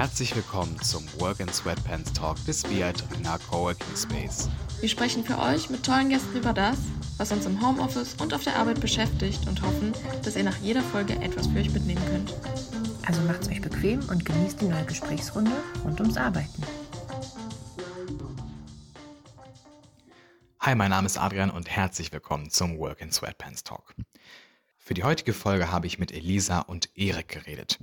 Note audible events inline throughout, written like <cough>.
Herzlich willkommen zum Work in Sweatpants Talk des BI Trainer Coworking Space. Wir sprechen für euch mit tollen Gästen über das, was uns im Homeoffice und auf der Arbeit beschäftigt und hoffen, dass ihr nach jeder Folge etwas für euch mitnehmen könnt. Also macht's euch bequem und genießt die neue Gesprächsrunde rund ums Arbeiten. Hi, mein Name ist Adrian und herzlich willkommen zum Work in Sweatpants Talk. Für die heutige Folge habe ich mit Elisa und Erik geredet.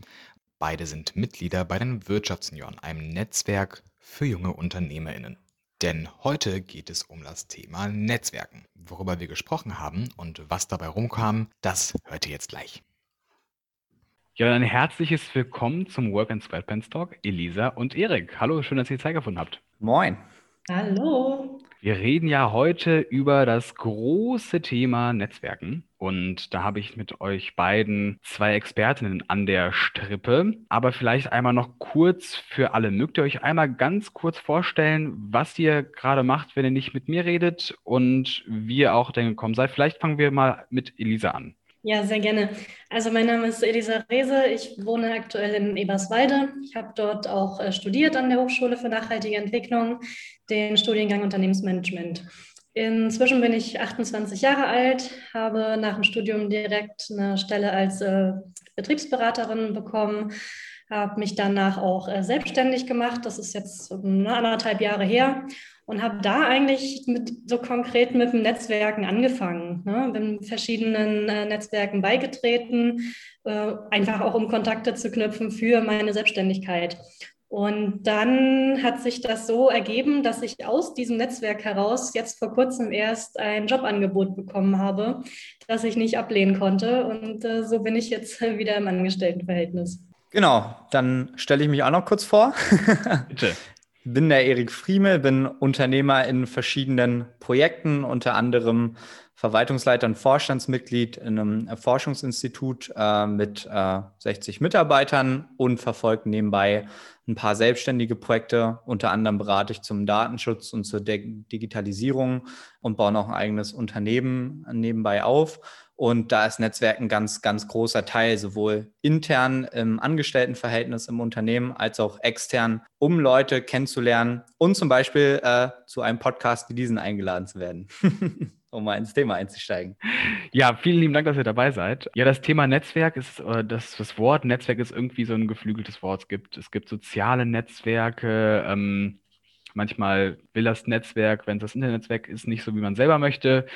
Beide sind Mitglieder bei den Wirtschaftssenioren, einem Netzwerk für junge UnternehmerInnen. Denn heute geht es um das Thema Netzwerken. Worüber wir gesprochen haben und was dabei rumkam, das hört ihr jetzt gleich. Ja, ein herzliches Willkommen zum Work and Sweatpants Talk, Elisa und Erik. Hallo, schön, dass ihr Zeit gefunden habt. Moin. Hallo. Wir reden ja heute über das große Thema Netzwerken. Und da habe ich mit euch beiden zwei Expertinnen an der Strippe. Aber vielleicht einmal noch kurz für alle. Mögt ihr euch einmal ganz kurz vorstellen, was ihr gerade macht, wenn ihr nicht mit mir redet und wie ihr auch denn gekommen seid? Vielleicht fangen wir mal mit Elisa an. Ja, sehr gerne. Also mein Name ist Elisa Rehse. Ich wohne aktuell in Eberswalde. Ich habe dort auch äh, studiert an der Hochschule für nachhaltige Entwicklung, den Studiengang Unternehmensmanagement. Inzwischen bin ich 28 Jahre alt, habe nach dem Studium direkt eine Stelle als äh, Betriebsberaterin bekommen, habe mich danach auch äh, selbstständig gemacht. Das ist jetzt eine anderthalb Jahre her und habe da eigentlich mit, so konkret mit dem Netzwerken angefangen. Ne? Bin verschiedenen äh, Netzwerken beigetreten, äh, einfach auch um Kontakte zu knüpfen für meine Selbstständigkeit. Und dann hat sich das so ergeben, dass ich aus diesem Netzwerk heraus jetzt vor kurzem erst ein Jobangebot bekommen habe, das ich nicht ablehnen konnte. Und äh, so bin ich jetzt <laughs> wieder im Angestelltenverhältnis. Genau, dann stelle ich mich auch noch kurz vor. <laughs> Bitte bin der Erik Friemel, bin Unternehmer in verschiedenen Projekten, unter anderem Verwaltungsleiter und Vorstandsmitglied in einem Forschungsinstitut äh, mit äh, 60 Mitarbeitern und verfolge nebenbei ein paar selbstständige Projekte. Unter anderem berate ich zum Datenschutz und zur De Digitalisierung und baue noch ein eigenes Unternehmen nebenbei auf. Und da ist Netzwerk ein ganz, ganz großer Teil, sowohl intern im Angestelltenverhältnis im Unternehmen als auch extern, um Leute kennenzulernen und zum Beispiel äh, zu einem Podcast wie diesen eingeladen zu werden. <laughs> um mal ins Thema einzusteigen. Ja, vielen lieben Dank, dass ihr dabei seid. Ja, das Thema Netzwerk ist, oder das, das Wort Netzwerk ist irgendwie so ein geflügeltes Wort. Es gibt, es gibt soziale Netzwerke, ähm, Manchmal will das Netzwerk, wenn es das Internetnetzwerk ist, nicht so, wie man selber möchte.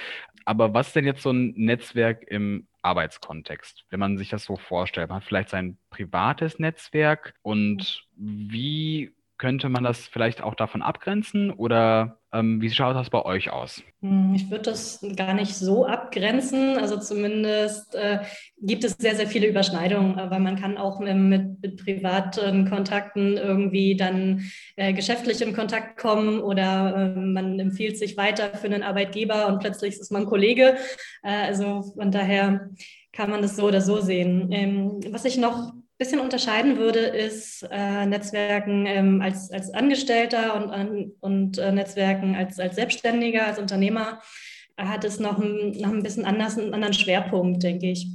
Aber was ist denn jetzt so ein Netzwerk im Arbeitskontext, wenn man sich das so vorstellt? Man hat vielleicht sein privates Netzwerk und wie könnte man das vielleicht auch davon abgrenzen oder ähm, wie schaut das bei euch aus? Hm, ich würde das gar nicht so abgrenzen. Also zumindest äh, gibt es sehr, sehr viele Überschneidungen, weil man kann auch mit, mit privaten Kontakten irgendwie dann äh, geschäftlich in Kontakt kommen oder äh, man empfiehlt sich weiter für einen Arbeitgeber und plötzlich ist man Kollege. Äh, also von daher kann man das so oder so sehen. Ähm, was ich noch bisschen unterscheiden würde, ist äh, Netzwerken ähm, als, als Angestellter und, und äh, Netzwerken als, als Selbstständiger, als Unternehmer, hat es noch ein, noch ein bisschen anders, einen anderen Schwerpunkt, denke ich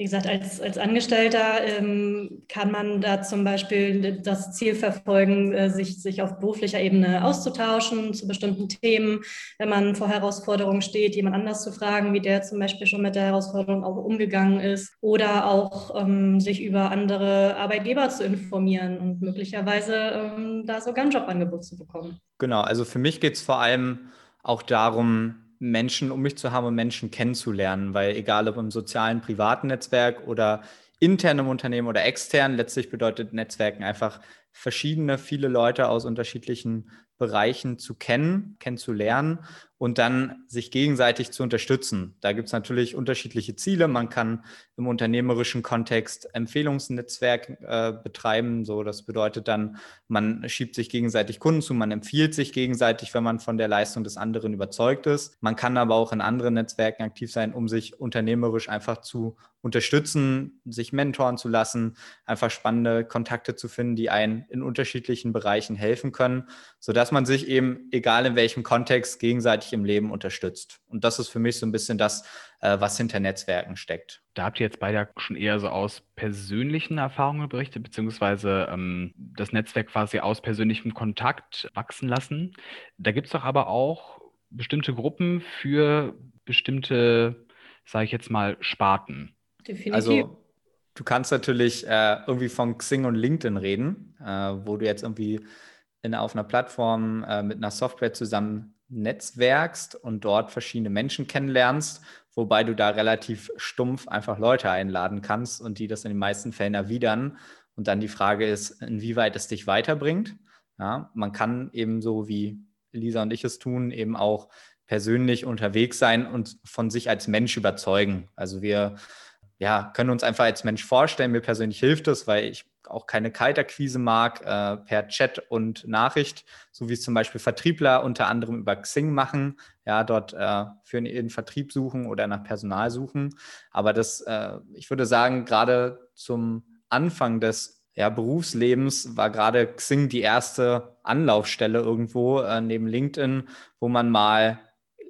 wie gesagt, als, als Angestellter ähm, kann man da zum Beispiel das Ziel verfolgen, äh, sich, sich auf beruflicher Ebene auszutauschen zu bestimmten Themen. Wenn man vor Herausforderungen steht, jemand anders zu fragen, wie der zum Beispiel schon mit der Herausforderung auch umgegangen ist. Oder auch ähm, sich über andere Arbeitgeber zu informieren und möglicherweise ähm, da sogar ein Jobangebot zu bekommen. Genau, also für mich geht es vor allem auch darum, Menschen um mich zu haben und Menschen kennenzulernen, weil egal ob im sozialen, privaten Netzwerk oder intern im Unternehmen oder extern, letztlich bedeutet Netzwerken einfach verschiedene, viele Leute aus unterschiedlichen Bereichen zu kennen, kennenzulernen und dann sich gegenseitig zu unterstützen. Da gibt es natürlich unterschiedliche Ziele. Man kann im unternehmerischen Kontext Empfehlungsnetzwerk äh, betreiben. So, das bedeutet dann, man schiebt sich gegenseitig Kunden zu, man empfiehlt sich gegenseitig, wenn man von der Leistung des anderen überzeugt ist. Man kann aber auch in anderen Netzwerken aktiv sein, um sich unternehmerisch einfach zu unterstützen, sich mentoren zu lassen, einfach spannende Kontakte zu finden, die einen in unterschiedlichen Bereichen helfen können, sodass dass man sich eben, egal in welchem Kontext, gegenseitig im Leben unterstützt. Und das ist für mich so ein bisschen das, äh, was hinter Netzwerken steckt. Da habt ihr jetzt beide schon eher so aus persönlichen Erfahrungen berichtet, beziehungsweise ähm, das Netzwerk quasi aus persönlichem Kontakt wachsen lassen. Da gibt es doch aber auch bestimmte Gruppen für bestimmte, sage ich jetzt mal, Sparten. Definitiv. Also du kannst natürlich äh, irgendwie von Xing und LinkedIn reden, äh, wo du jetzt irgendwie in, auf einer Plattform äh, mit einer Software zusammen netzwerkst und dort verschiedene Menschen kennenlernst, wobei du da relativ stumpf einfach Leute einladen kannst und die das in den meisten Fällen erwidern. Und dann die Frage ist, inwieweit es dich weiterbringt. Ja, man kann eben so wie Lisa und ich es tun, eben auch persönlich unterwegs sein und von sich als Mensch überzeugen. Also wir ja, können uns einfach als Mensch vorstellen. Mir persönlich hilft es, weil ich auch keine Kaltakquise mag, äh, per Chat und Nachricht, so wie es zum Beispiel Vertriebler unter anderem über Xing machen, ja, dort äh, für ihren Vertrieb suchen oder nach Personal suchen. Aber das, äh, ich würde sagen, gerade zum Anfang des ja, Berufslebens war gerade Xing die erste Anlaufstelle irgendwo äh, neben LinkedIn, wo man mal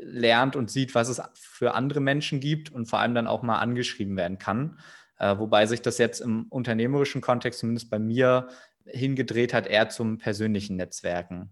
lernt und sieht, was es für andere Menschen gibt und vor allem dann auch mal angeschrieben werden kann. Äh, wobei sich das jetzt im unternehmerischen Kontext, zumindest bei mir, hingedreht hat, eher zum persönlichen Netzwerken.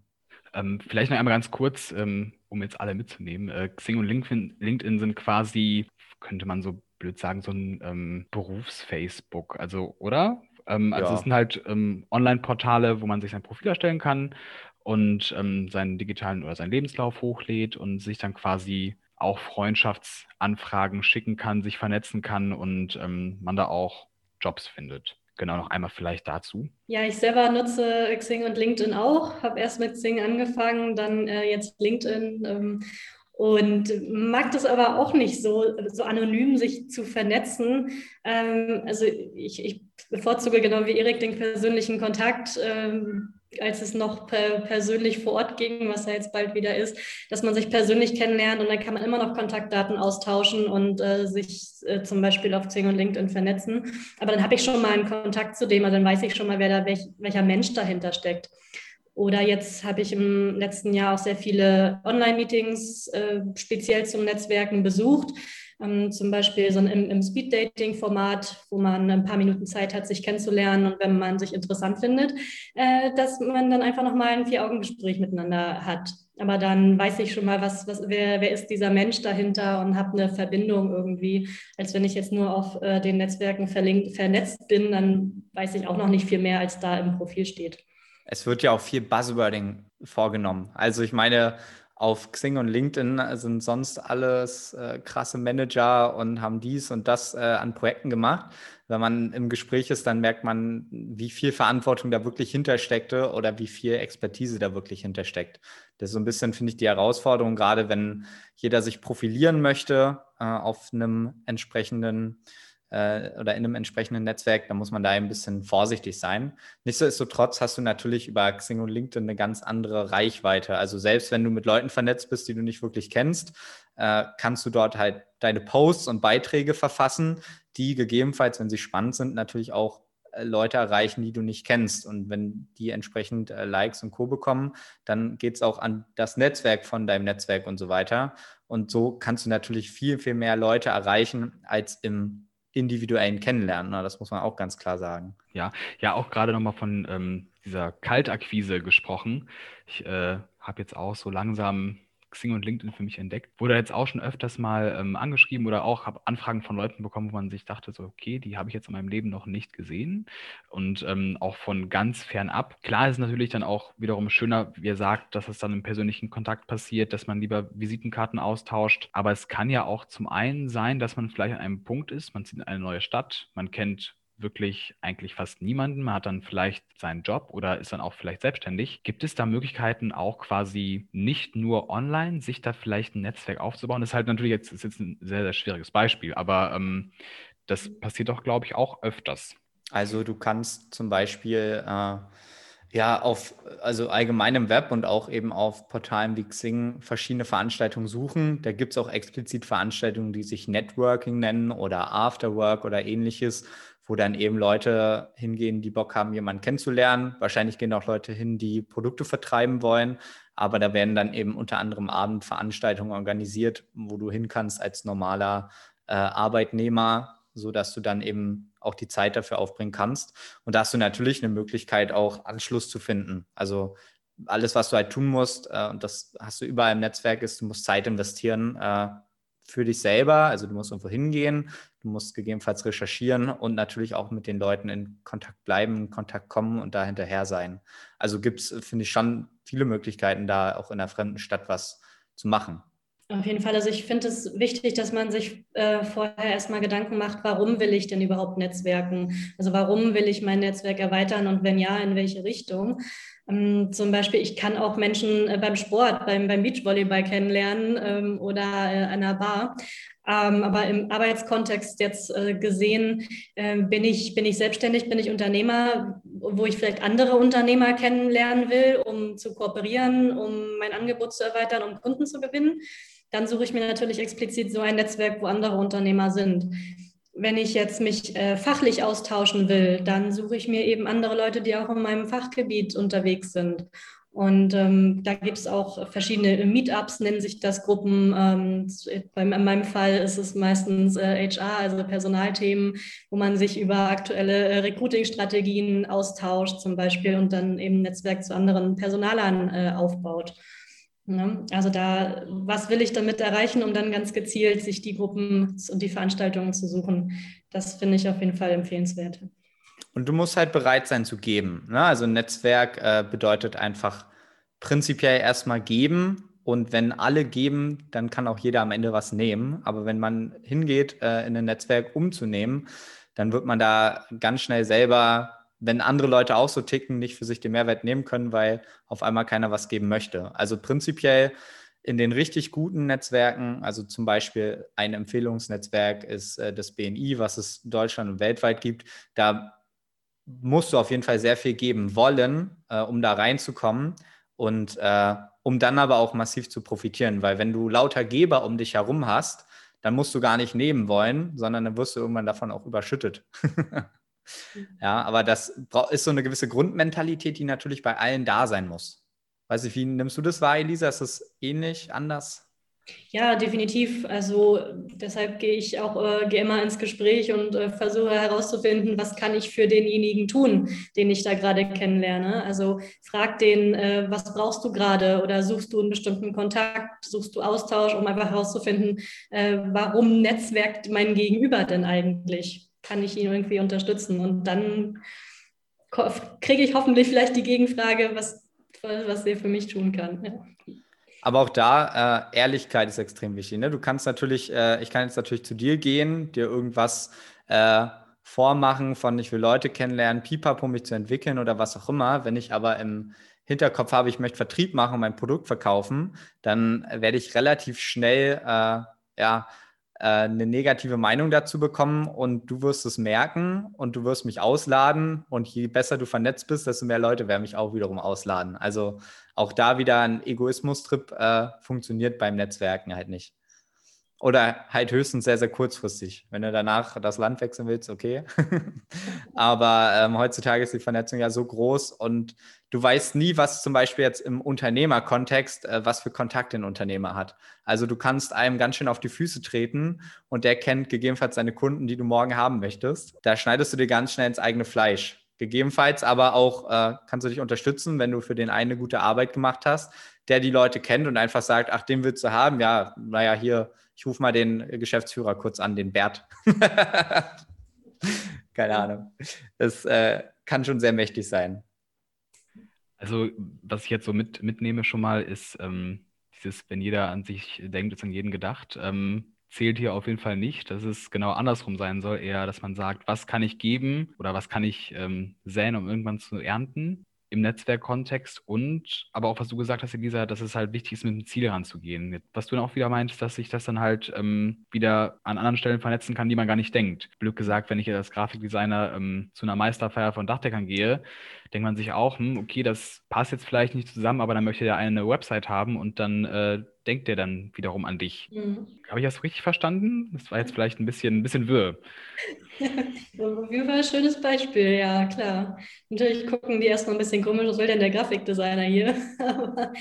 Ähm, vielleicht noch einmal ganz kurz, ähm, um jetzt alle mitzunehmen. Äh, Xing und LinkedIn, LinkedIn, sind quasi, könnte man so blöd sagen, so ein ähm, Berufs-Facebook. Also, oder? Ähm, also, ja. es sind halt ähm, Online-Portale, wo man sich sein Profil erstellen kann und ähm, seinen digitalen oder seinen Lebenslauf hochlädt und sich dann quasi auch Freundschaftsanfragen schicken kann, sich vernetzen kann und ähm, man da auch Jobs findet. Genau, noch einmal vielleicht dazu. Ja, ich selber nutze Xing und LinkedIn auch, habe erst mit Xing angefangen, dann äh, jetzt LinkedIn ähm, und mag das aber auch nicht so, so anonym sich zu vernetzen. Ähm, also ich, ich, bevorzuge genau wie Erik den persönlichen Kontakt. Ähm, als es noch per, persönlich vor Ort ging, was ja jetzt bald wieder ist, dass man sich persönlich kennenlernt und dann kann man immer noch Kontaktdaten austauschen und äh, sich äh, zum Beispiel auf Xing und LinkedIn vernetzen. Aber dann habe ich schon mal einen Kontakt zu dem, also dann weiß ich schon mal, wer da welch, welcher Mensch dahinter steckt. Oder jetzt habe ich im letzten Jahr auch sehr viele Online-Meetings äh, speziell zum Netzwerken besucht ähm, zum Beispiel so im, im Speed-Dating-Format, wo man ein paar Minuten Zeit hat, sich kennenzulernen und wenn man sich interessant findet, äh, dass man dann einfach nochmal ein Vier-Augen-Gespräch miteinander hat. Aber dann weiß ich schon mal, was, was, wer, wer ist dieser Mensch dahinter und habe eine Verbindung irgendwie. Als wenn ich jetzt nur auf äh, den Netzwerken verlinkt, vernetzt bin, dann weiß ich auch noch nicht viel mehr, als da im Profil steht. Es wird ja auch viel Buzzwording vorgenommen. Also ich meine, auf Xing und LinkedIn sind sonst alles äh, krasse Manager und haben dies und das äh, an Projekten gemacht. Wenn man im Gespräch ist, dann merkt man, wie viel Verantwortung da wirklich hintersteckte oder wie viel Expertise da wirklich hintersteckt. Das ist so ein bisschen, finde ich, die Herausforderung, gerade wenn jeder sich profilieren möchte äh, auf einem entsprechenden äh, oder in einem entsprechenden Netzwerk, da muss man da ein bisschen vorsichtig sein. Nichtsdestotrotz hast du natürlich über Xing und LinkedIn eine ganz andere Reichweite. Also selbst wenn du mit Leuten vernetzt bist, die du nicht wirklich kennst, äh, kannst du dort halt deine Posts und Beiträge verfassen, die gegebenenfalls, wenn sie spannend sind, natürlich auch äh, Leute erreichen, die du nicht kennst. Und wenn die entsprechend äh, Likes und Co. bekommen, dann geht es auch an das Netzwerk von deinem Netzwerk und so weiter. Und so kannst du natürlich viel, viel mehr Leute erreichen als im individuellen Kennenlernen. Ne? Das muss man auch ganz klar sagen. Ja, ja, auch gerade nochmal von ähm, dieser Kaltakquise gesprochen. Ich äh, habe jetzt auch so langsam Xing und LinkedIn für mich entdeckt. Wurde jetzt auch schon öfters mal ähm, angeschrieben oder auch habe Anfragen von Leuten bekommen, wo man sich dachte, so, okay, die habe ich jetzt in meinem Leben noch nicht gesehen. Und ähm, auch von ganz fernab. Klar ist es natürlich dann auch wiederum schöner, wie ihr sagt, dass es dann im persönlichen Kontakt passiert, dass man lieber Visitenkarten austauscht. Aber es kann ja auch zum einen sein, dass man vielleicht an einem Punkt ist, man zieht in eine neue Stadt, man kennt wirklich eigentlich fast niemanden. Man hat dann vielleicht seinen Job oder ist dann auch vielleicht selbstständig. Gibt es da Möglichkeiten, auch quasi nicht nur online, sich da vielleicht ein Netzwerk aufzubauen? Das ist halt natürlich jetzt, ist jetzt ein sehr, sehr schwieriges Beispiel, aber ähm, das passiert doch, glaube ich, auch öfters. Also du kannst zum Beispiel äh, ja auf also allgemeinem Web und auch eben auf Portalen wie Xing verschiedene Veranstaltungen suchen. Da gibt es auch explizit Veranstaltungen, die sich Networking nennen oder Afterwork oder ähnliches wo dann eben Leute hingehen, die Bock haben, jemanden kennenzulernen. Wahrscheinlich gehen auch Leute hin, die Produkte vertreiben wollen. Aber da werden dann eben unter anderem Abendveranstaltungen organisiert, wo du hin kannst als normaler äh, Arbeitnehmer, sodass du dann eben auch die Zeit dafür aufbringen kannst. Und da hast du natürlich eine Möglichkeit, auch Anschluss zu finden. Also alles, was du halt tun musst, äh, und das hast du überall im Netzwerk, ist, du musst Zeit investieren äh, für dich selber. Also du musst irgendwo hingehen, du musst gegebenenfalls recherchieren und natürlich auch mit den Leuten in Kontakt bleiben, in Kontakt kommen und da hinterher sein. Also gibt es, finde ich, schon viele Möglichkeiten, da auch in einer fremden Stadt was zu machen. Auf jeden Fall. Also ich finde es wichtig, dass man sich äh, vorher erstmal Gedanken macht, warum will ich denn überhaupt Netzwerken? Also warum will ich mein Netzwerk erweitern und wenn ja, in welche Richtung? Ähm, zum Beispiel, ich kann auch Menschen äh, beim Sport, beim, beim Beachvolleyball kennenlernen ähm, oder äh, einer Bar. Ähm, aber im Arbeitskontext jetzt äh, gesehen, äh, bin, ich, bin ich selbstständig, bin ich Unternehmer, wo ich vielleicht andere Unternehmer kennenlernen will, um zu kooperieren, um mein Angebot zu erweitern, um Kunden zu gewinnen. Dann suche ich mir natürlich explizit so ein Netzwerk, wo andere Unternehmer sind wenn ich jetzt mich äh, fachlich austauschen will, dann suche ich mir eben andere Leute, die auch in meinem Fachgebiet unterwegs sind. Und ähm, da gibt es auch verschiedene Meetups, nennen sich das Gruppen. Ähm, in meinem Fall ist es meistens äh, HR, also Personalthemen, wo man sich über aktuelle äh, Recruiting-Strategien austauscht zum Beispiel und dann eben ein Netzwerk zu anderen Personalern äh, aufbaut. Ne? Also da, was will ich damit erreichen, um dann ganz gezielt sich die Gruppen und die Veranstaltungen zu suchen? Das finde ich auf jeden Fall empfehlenswert. Und du musst halt bereit sein zu geben. Ne? Also ein Netzwerk äh, bedeutet einfach prinzipiell erstmal geben. Und wenn alle geben, dann kann auch jeder am Ende was nehmen. Aber wenn man hingeht, äh, in ein Netzwerk umzunehmen, dann wird man da ganz schnell selber wenn andere Leute auch so ticken, nicht für sich den Mehrwert nehmen können, weil auf einmal keiner was geben möchte. Also prinzipiell in den richtig guten Netzwerken, also zum Beispiel ein Empfehlungsnetzwerk ist äh, das BNI, was es Deutschland und weltweit gibt, da musst du auf jeden Fall sehr viel geben wollen, äh, um da reinzukommen und äh, um dann aber auch massiv zu profitieren, weil wenn du lauter Geber um dich herum hast, dann musst du gar nicht nehmen wollen, sondern dann wirst du irgendwann davon auch überschüttet. <laughs> Mhm. Ja, aber das ist so eine gewisse Grundmentalität, die natürlich bei allen da sein muss. Weiß ich, wie nimmst du das wahr, Elisa? Ist das ähnlich, anders? Ja, definitiv. Also deshalb gehe ich auch äh, gehe immer ins Gespräch und äh, versuche herauszufinden, was kann ich für denjenigen tun, den ich da gerade kennenlerne. Also frag den, äh, was brauchst du gerade oder suchst du einen bestimmten Kontakt, suchst du Austausch, um einfach herauszufinden, äh, warum netzwerkt mein Gegenüber denn eigentlich? Kann ich ihn irgendwie unterstützen? Und dann kriege ich hoffentlich vielleicht die Gegenfrage, was, was er für mich tun kann. Aber auch da, äh, Ehrlichkeit ist extrem wichtig. Ne? Du kannst natürlich, äh, ich kann jetzt natürlich zu dir gehen, dir irgendwas äh, vormachen von, ich will Leute kennenlernen, Pipapo, mich zu entwickeln oder was auch immer. Wenn ich aber im Hinterkopf habe, ich möchte Vertrieb machen, mein Produkt verkaufen, dann werde ich relativ schnell, äh, ja, eine negative Meinung dazu bekommen und du wirst es merken und du wirst mich ausladen und je besser du vernetzt bist, desto mehr Leute werden mich auch wiederum ausladen. Also auch da wieder ein Egoismus-Trip äh, funktioniert beim Netzwerken halt nicht. Oder halt höchstens sehr, sehr kurzfristig. Wenn du danach das Land wechseln willst, okay. <laughs> Aber ähm, heutzutage ist die Vernetzung ja so groß und du weißt nie, was zum Beispiel jetzt im Unternehmerkontext, äh, was für Kontakte ein Unternehmer hat. Also du kannst einem ganz schön auf die Füße treten und der kennt gegebenenfalls seine Kunden, die du morgen haben möchtest. Da schneidest du dir ganz schnell ins eigene Fleisch. Gegebenenfalls aber auch äh, kannst du dich unterstützen, wenn du für den eine gute Arbeit gemacht hast, der die Leute kennt und einfach sagt, ach, den willst du haben. Ja, naja, hier, ich rufe mal den Geschäftsführer kurz an, den Bert. <laughs> Keine Ahnung. Das äh, kann schon sehr mächtig sein. Also, was ich jetzt so mit, mitnehme schon mal, ist ähm, dieses, wenn jeder an sich denkt, ist an jeden gedacht, ähm, zählt hier auf jeden Fall nicht, dass es genau andersrum sein soll, eher, dass man sagt, was kann ich geben oder was kann ich ähm, säen, um irgendwann zu ernten im Netzwerkkontext und aber auch, was du gesagt hast, Elisa, dass es halt wichtig ist, mit dem Ziel ranzugehen. Was du dann auch wieder meinst, dass sich das dann halt ähm, wieder an anderen Stellen vernetzen kann, die man gar nicht denkt. Blöd gesagt, wenn ich als Grafikdesigner ähm, zu einer Meisterfeier von Dachdeckern gehe, denkt man sich auch, hm, okay, das passt jetzt vielleicht nicht zusammen, aber dann möchte der eine Website haben und dann äh, denkt der dann wiederum an dich? Mhm. Habe ich das richtig verstanden? Das war jetzt vielleicht ein bisschen, ein bisschen wirr. <laughs> Jeden Fall ein schönes Beispiel, ja, klar. Natürlich gucken die erstmal ein bisschen komisch, was will denn der Grafikdesigner hier? <laughs> aber,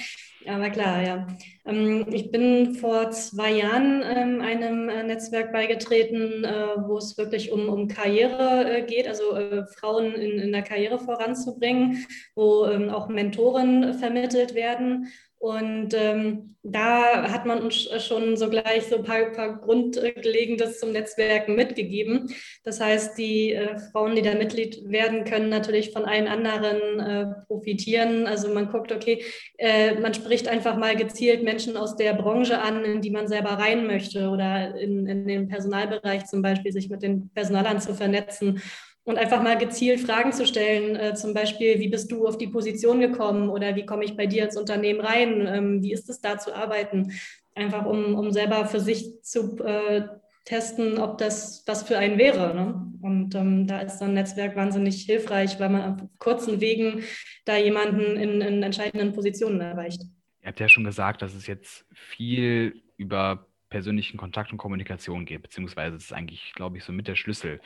aber, klar, ja. Ähm, ich bin vor zwei Jahren ähm, einem äh, Netzwerk beigetreten, äh, wo es wirklich um, um Karriere äh, geht, also Frauen in, in der Karriere voranzubringen, wo ähm, auch Mentoren vermittelt werden. Und ähm, da hat man uns schon so gleich so ein paar, paar Grundlegendes zum Netzwerken mitgegeben. Das heißt, die äh, Frauen, die da Mitglied werden, können natürlich von allen anderen äh, profitieren. Also man guckt, okay, äh, man spricht einfach mal gezielt Menschen aus der Branche an, in die man selber rein möchte oder in, in den Personalbereich zum Beispiel, sich mit den Personalern zu vernetzen und einfach mal gezielt Fragen zu stellen, äh, zum Beispiel, wie bist du auf die Position gekommen oder wie komme ich bei dir ins Unternehmen rein, ähm, wie ist es da zu arbeiten, einfach um, um selber für sich zu äh, testen, ob das was für einen wäre. Ne? Und ähm, da ist dann ein Netzwerk wahnsinnig hilfreich, weil man auf kurzen Wegen da jemanden in, in entscheidenden Positionen erreicht. Ihr habt ja schon gesagt, dass es jetzt viel über persönlichen Kontakt und Kommunikation geht, beziehungsweise es ist eigentlich, glaube ich, so mit der Schlüssel.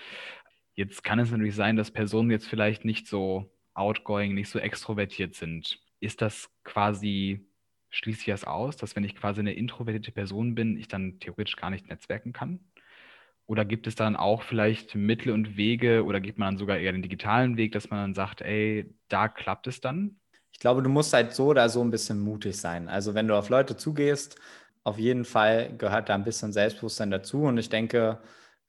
Jetzt kann es natürlich sein, dass Personen jetzt vielleicht nicht so outgoing, nicht so extrovertiert sind. Ist das quasi, schließe ich das aus, dass wenn ich quasi eine introvertierte Person bin, ich dann theoretisch gar nicht netzwerken kann? Oder gibt es dann auch vielleicht Mittel und Wege oder geht man dann sogar eher den digitalen Weg, dass man dann sagt, ey, da klappt es dann? Ich glaube, du musst halt so oder so ein bisschen mutig sein. Also wenn du auf Leute zugehst, auf jeden Fall gehört da ein bisschen Selbstbewusstsein dazu. Und ich denke,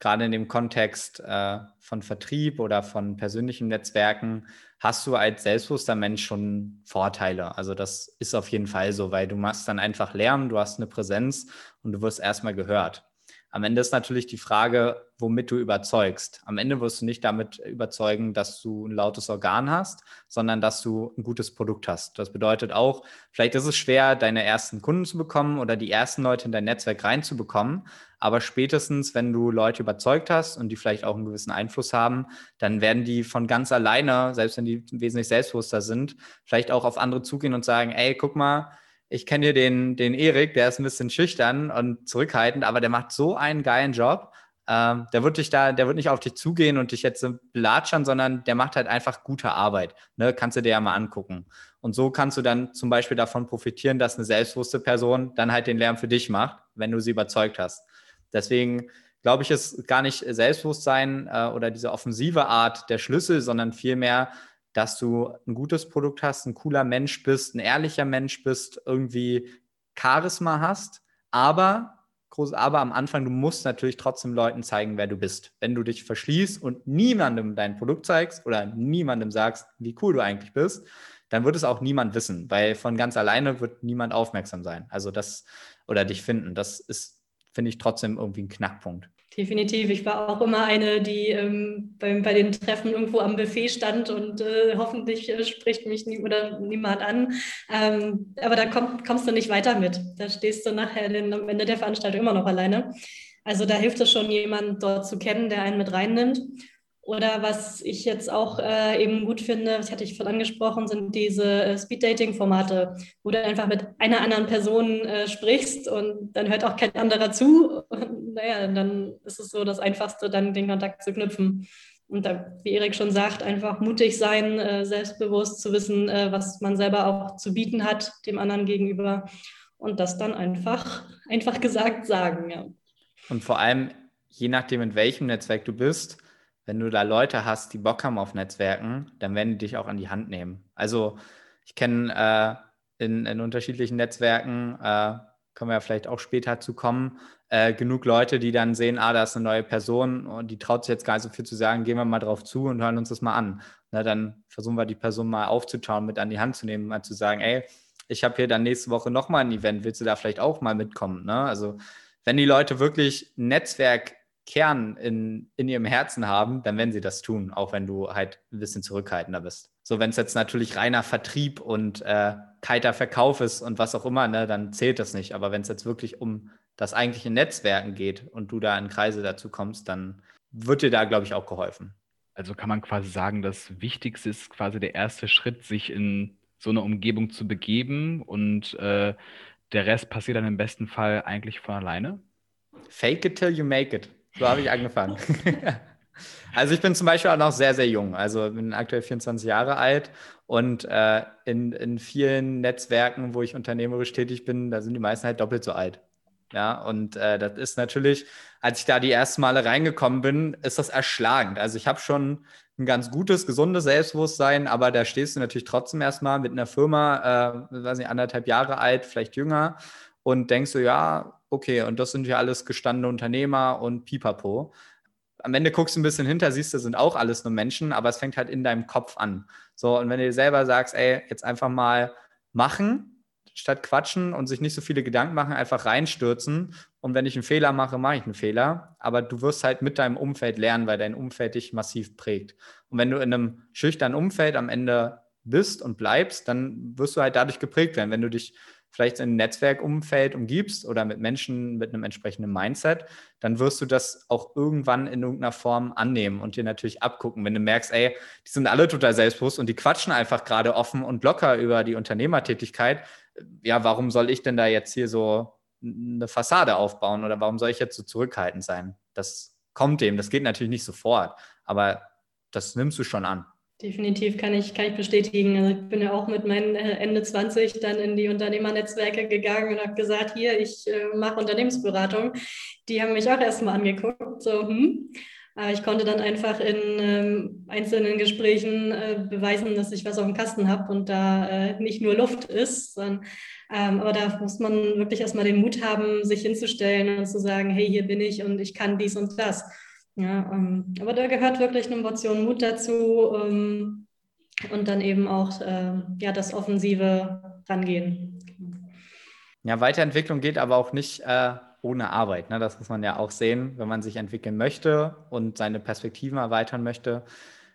gerade in dem Kontext äh, von Vertrieb oder von persönlichen Netzwerken hast du als selbstbewusster Mensch schon Vorteile. Also das ist auf jeden Fall so, weil du machst dann einfach Lärm, du hast eine Präsenz und du wirst erstmal gehört. Am Ende ist natürlich die Frage, womit du überzeugst. Am Ende wirst du nicht damit überzeugen, dass du ein lautes Organ hast, sondern dass du ein gutes Produkt hast. Das bedeutet auch, vielleicht ist es schwer, deine ersten Kunden zu bekommen oder die ersten Leute in dein Netzwerk reinzubekommen. Aber spätestens, wenn du Leute überzeugt hast und die vielleicht auch einen gewissen Einfluss haben, dann werden die von ganz alleine, selbst wenn die wesentlich selbstbewusster sind, vielleicht auch auf andere zugehen und sagen, ey, guck mal, ich kenne hier den, den Erik, der ist ein bisschen schüchtern und zurückhaltend, aber der macht so einen geilen Job. Ähm, der wird dich da, der wird nicht auf dich zugehen und dich jetzt belatschern, sondern der macht halt einfach gute Arbeit. Ne? Kannst du dir ja mal angucken. Und so kannst du dann zum Beispiel davon profitieren, dass eine selbstbewusste Person dann halt den Lärm für dich macht, wenn du sie überzeugt hast. Deswegen glaube ich, ist gar nicht Selbstbewusstsein äh, oder diese offensive Art der Schlüssel, sondern vielmehr dass du ein gutes Produkt hast, ein cooler Mensch bist, ein ehrlicher Mensch bist, irgendwie Charisma hast, aber groß aber am Anfang, du musst natürlich trotzdem Leuten zeigen, wer du bist. Wenn du dich verschließt und niemandem dein Produkt zeigst oder niemandem sagst, wie cool du eigentlich bist, dann wird es auch niemand wissen, weil von ganz alleine wird niemand aufmerksam sein. Also das oder dich finden, das ist, finde ich, trotzdem irgendwie ein Knackpunkt. Definitiv. Ich war auch immer eine, die ähm, bei, bei, den Treffen irgendwo am Buffet stand und äh, hoffentlich äh, spricht mich nie, oder niemand an. Ähm, aber da komm, kommst du nicht weiter mit. Da stehst du nachher den, am Ende der Veranstaltung immer noch alleine. Also da hilft es schon, jemanden dort zu kennen, der einen mit reinnimmt. Oder was ich jetzt auch äh, eben gut finde, das hatte ich vorhin angesprochen, sind diese äh, Speed-Dating-Formate, wo du einfach mit einer anderen Person äh, sprichst und dann hört auch kein anderer zu. Und naja, dann ist es so das Einfachste, dann den Kontakt zu knüpfen. Und da, wie Erik schon sagt, einfach mutig sein, äh, selbstbewusst zu wissen, äh, was man selber auch zu bieten hat dem anderen gegenüber. Und das dann einfach, einfach gesagt sagen. Ja. Und vor allem, je nachdem, in welchem Netzwerk du bist, wenn du da Leute hast, die Bock haben auf Netzwerken, dann werden die dich auch an die Hand nehmen. Also ich kenne äh, in, in, unterschiedlichen Netzwerken, äh, können wir ja vielleicht auch später zu kommen, äh, genug Leute, die dann sehen, ah, da ist eine neue Person und die traut sich jetzt gar nicht so viel zu sagen, gehen wir mal drauf zu und hören uns das mal an. Na, dann versuchen wir die Person mal aufzutauen, mit an die Hand zu nehmen, mal zu sagen, ey, ich habe hier dann nächste Woche nochmal ein Event, willst du da vielleicht auch mal mitkommen? Ne? Also wenn die Leute wirklich Netzwerk Kern in, in ihrem Herzen haben, dann werden sie das tun, auch wenn du halt ein bisschen zurückhaltender bist. So, wenn es jetzt natürlich reiner Vertrieb und äh, kalter Verkauf ist und was auch immer, ne, dann zählt das nicht. Aber wenn es jetzt wirklich um das eigentliche Netzwerken geht und du da in Kreise dazu kommst, dann wird dir da, glaube ich, auch geholfen. Also kann man quasi sagen, das Wichtigste ist quasi der erste Schritt, sich in so eine Umgebung zu begeben und äh, der Rest passiert dann im besten Fall eigentlich von alleine? Fake it till you make it. So habe ich angefangen. <laughs> also ich bin zum Beispiel auch noch sehr, sehr jung. Also bin aktuell 24 Jahre alt und äh, in, in vielen Netzwerken, wo ich unternehmerisch tätig bin, da sind die meisten halt doppelt so alt. Ja, und äh, das ist natürlich, als ich da die ersten Male reingekommen bin, ist das erschlagend. Also ich habe schon ein ganz gutes, gesundes Selbstbewusstsein, aber da stehst du natürlich trotzdem erstmal mit einer Firma, äh, weiß nicht, anderthalb Jahre alt, vielleicht jünger, und denkst so, ja, okay, und das sind ja alles gestandene Unternehmer und Pipapo. Am Ende guckst du ein bisschen hinter, siehst du, sind auch alles nur Menschen, aber es fängt halt in deinem Kopf an. So, und wenn du dir selber sagst, ey, jetzt einfach mal machen, statt quatschen und sich nicht so viele Gedanken machen, einfach reinstürzen. Und wenn ich einen Fehler mache, mache ich einen Fehler. Aber du wirst halt mit deinem Umfeld lernen, weil dein Umfeld dich massiv prägt. Und wenn du in einem schüchternen Umfeld am Ende bist und bleibst, dann wirst du halt dadurch geprägt werden. Wenn du dich vielleicht in Netzwerkumfeld umgibst oder mit Menschen mit einem entsprechenden Mindset, dann wirst du das auch irgendwann in irgendeiner Form annehmen und dir natürlich abgucken. Wenn du merkst, ey, die sind alle total selbstbewusst und die quatschen einfach gerade offen und locker über die Unternehmertätigkeit, ja, warum soll ich denn da jetzt hier so eine Fassade aufbauen oder warum soll ich jetzt so zurückhaltend sein? Das kommt dem, das geht natürlich nicht sofort, aber das nimmst du schon an. Definitiv kann ich, kann ich bestätigen. Also ich bin ja auch mit meinen äh, Ende 20 dann in die Unternehmernetzwerke gegangen und habe gesagt, hier, ich äh, mache Unternehmensberatung. Die haben mich auch erstmal angeguckt, so, hm. Aber ich konnte dann einfach in ähm, einzelnen Gesprächen äh, beweisen, dass ich was auf dem Kasten habe und da äh, nicht nur Luft ist. Sondern, ähm, aber da muss man wirklich erstmal den Mut haben, sich hinzustellen und zu sagen, hey, hier bin ich und ich kann dies und das. Ja, ähm, aber da gehört wirklich eine Portion Mut dazu ähm, und dann eben auch äh, ja, das offensive Rangehen. Ja, Weiterentwicklung geht aber auch nicht äh, ohne Arbeit. Ne? Das muss man ja auch sehen, wenn man sich entwickeln möchte und seine Perspektiven erweitern möchte,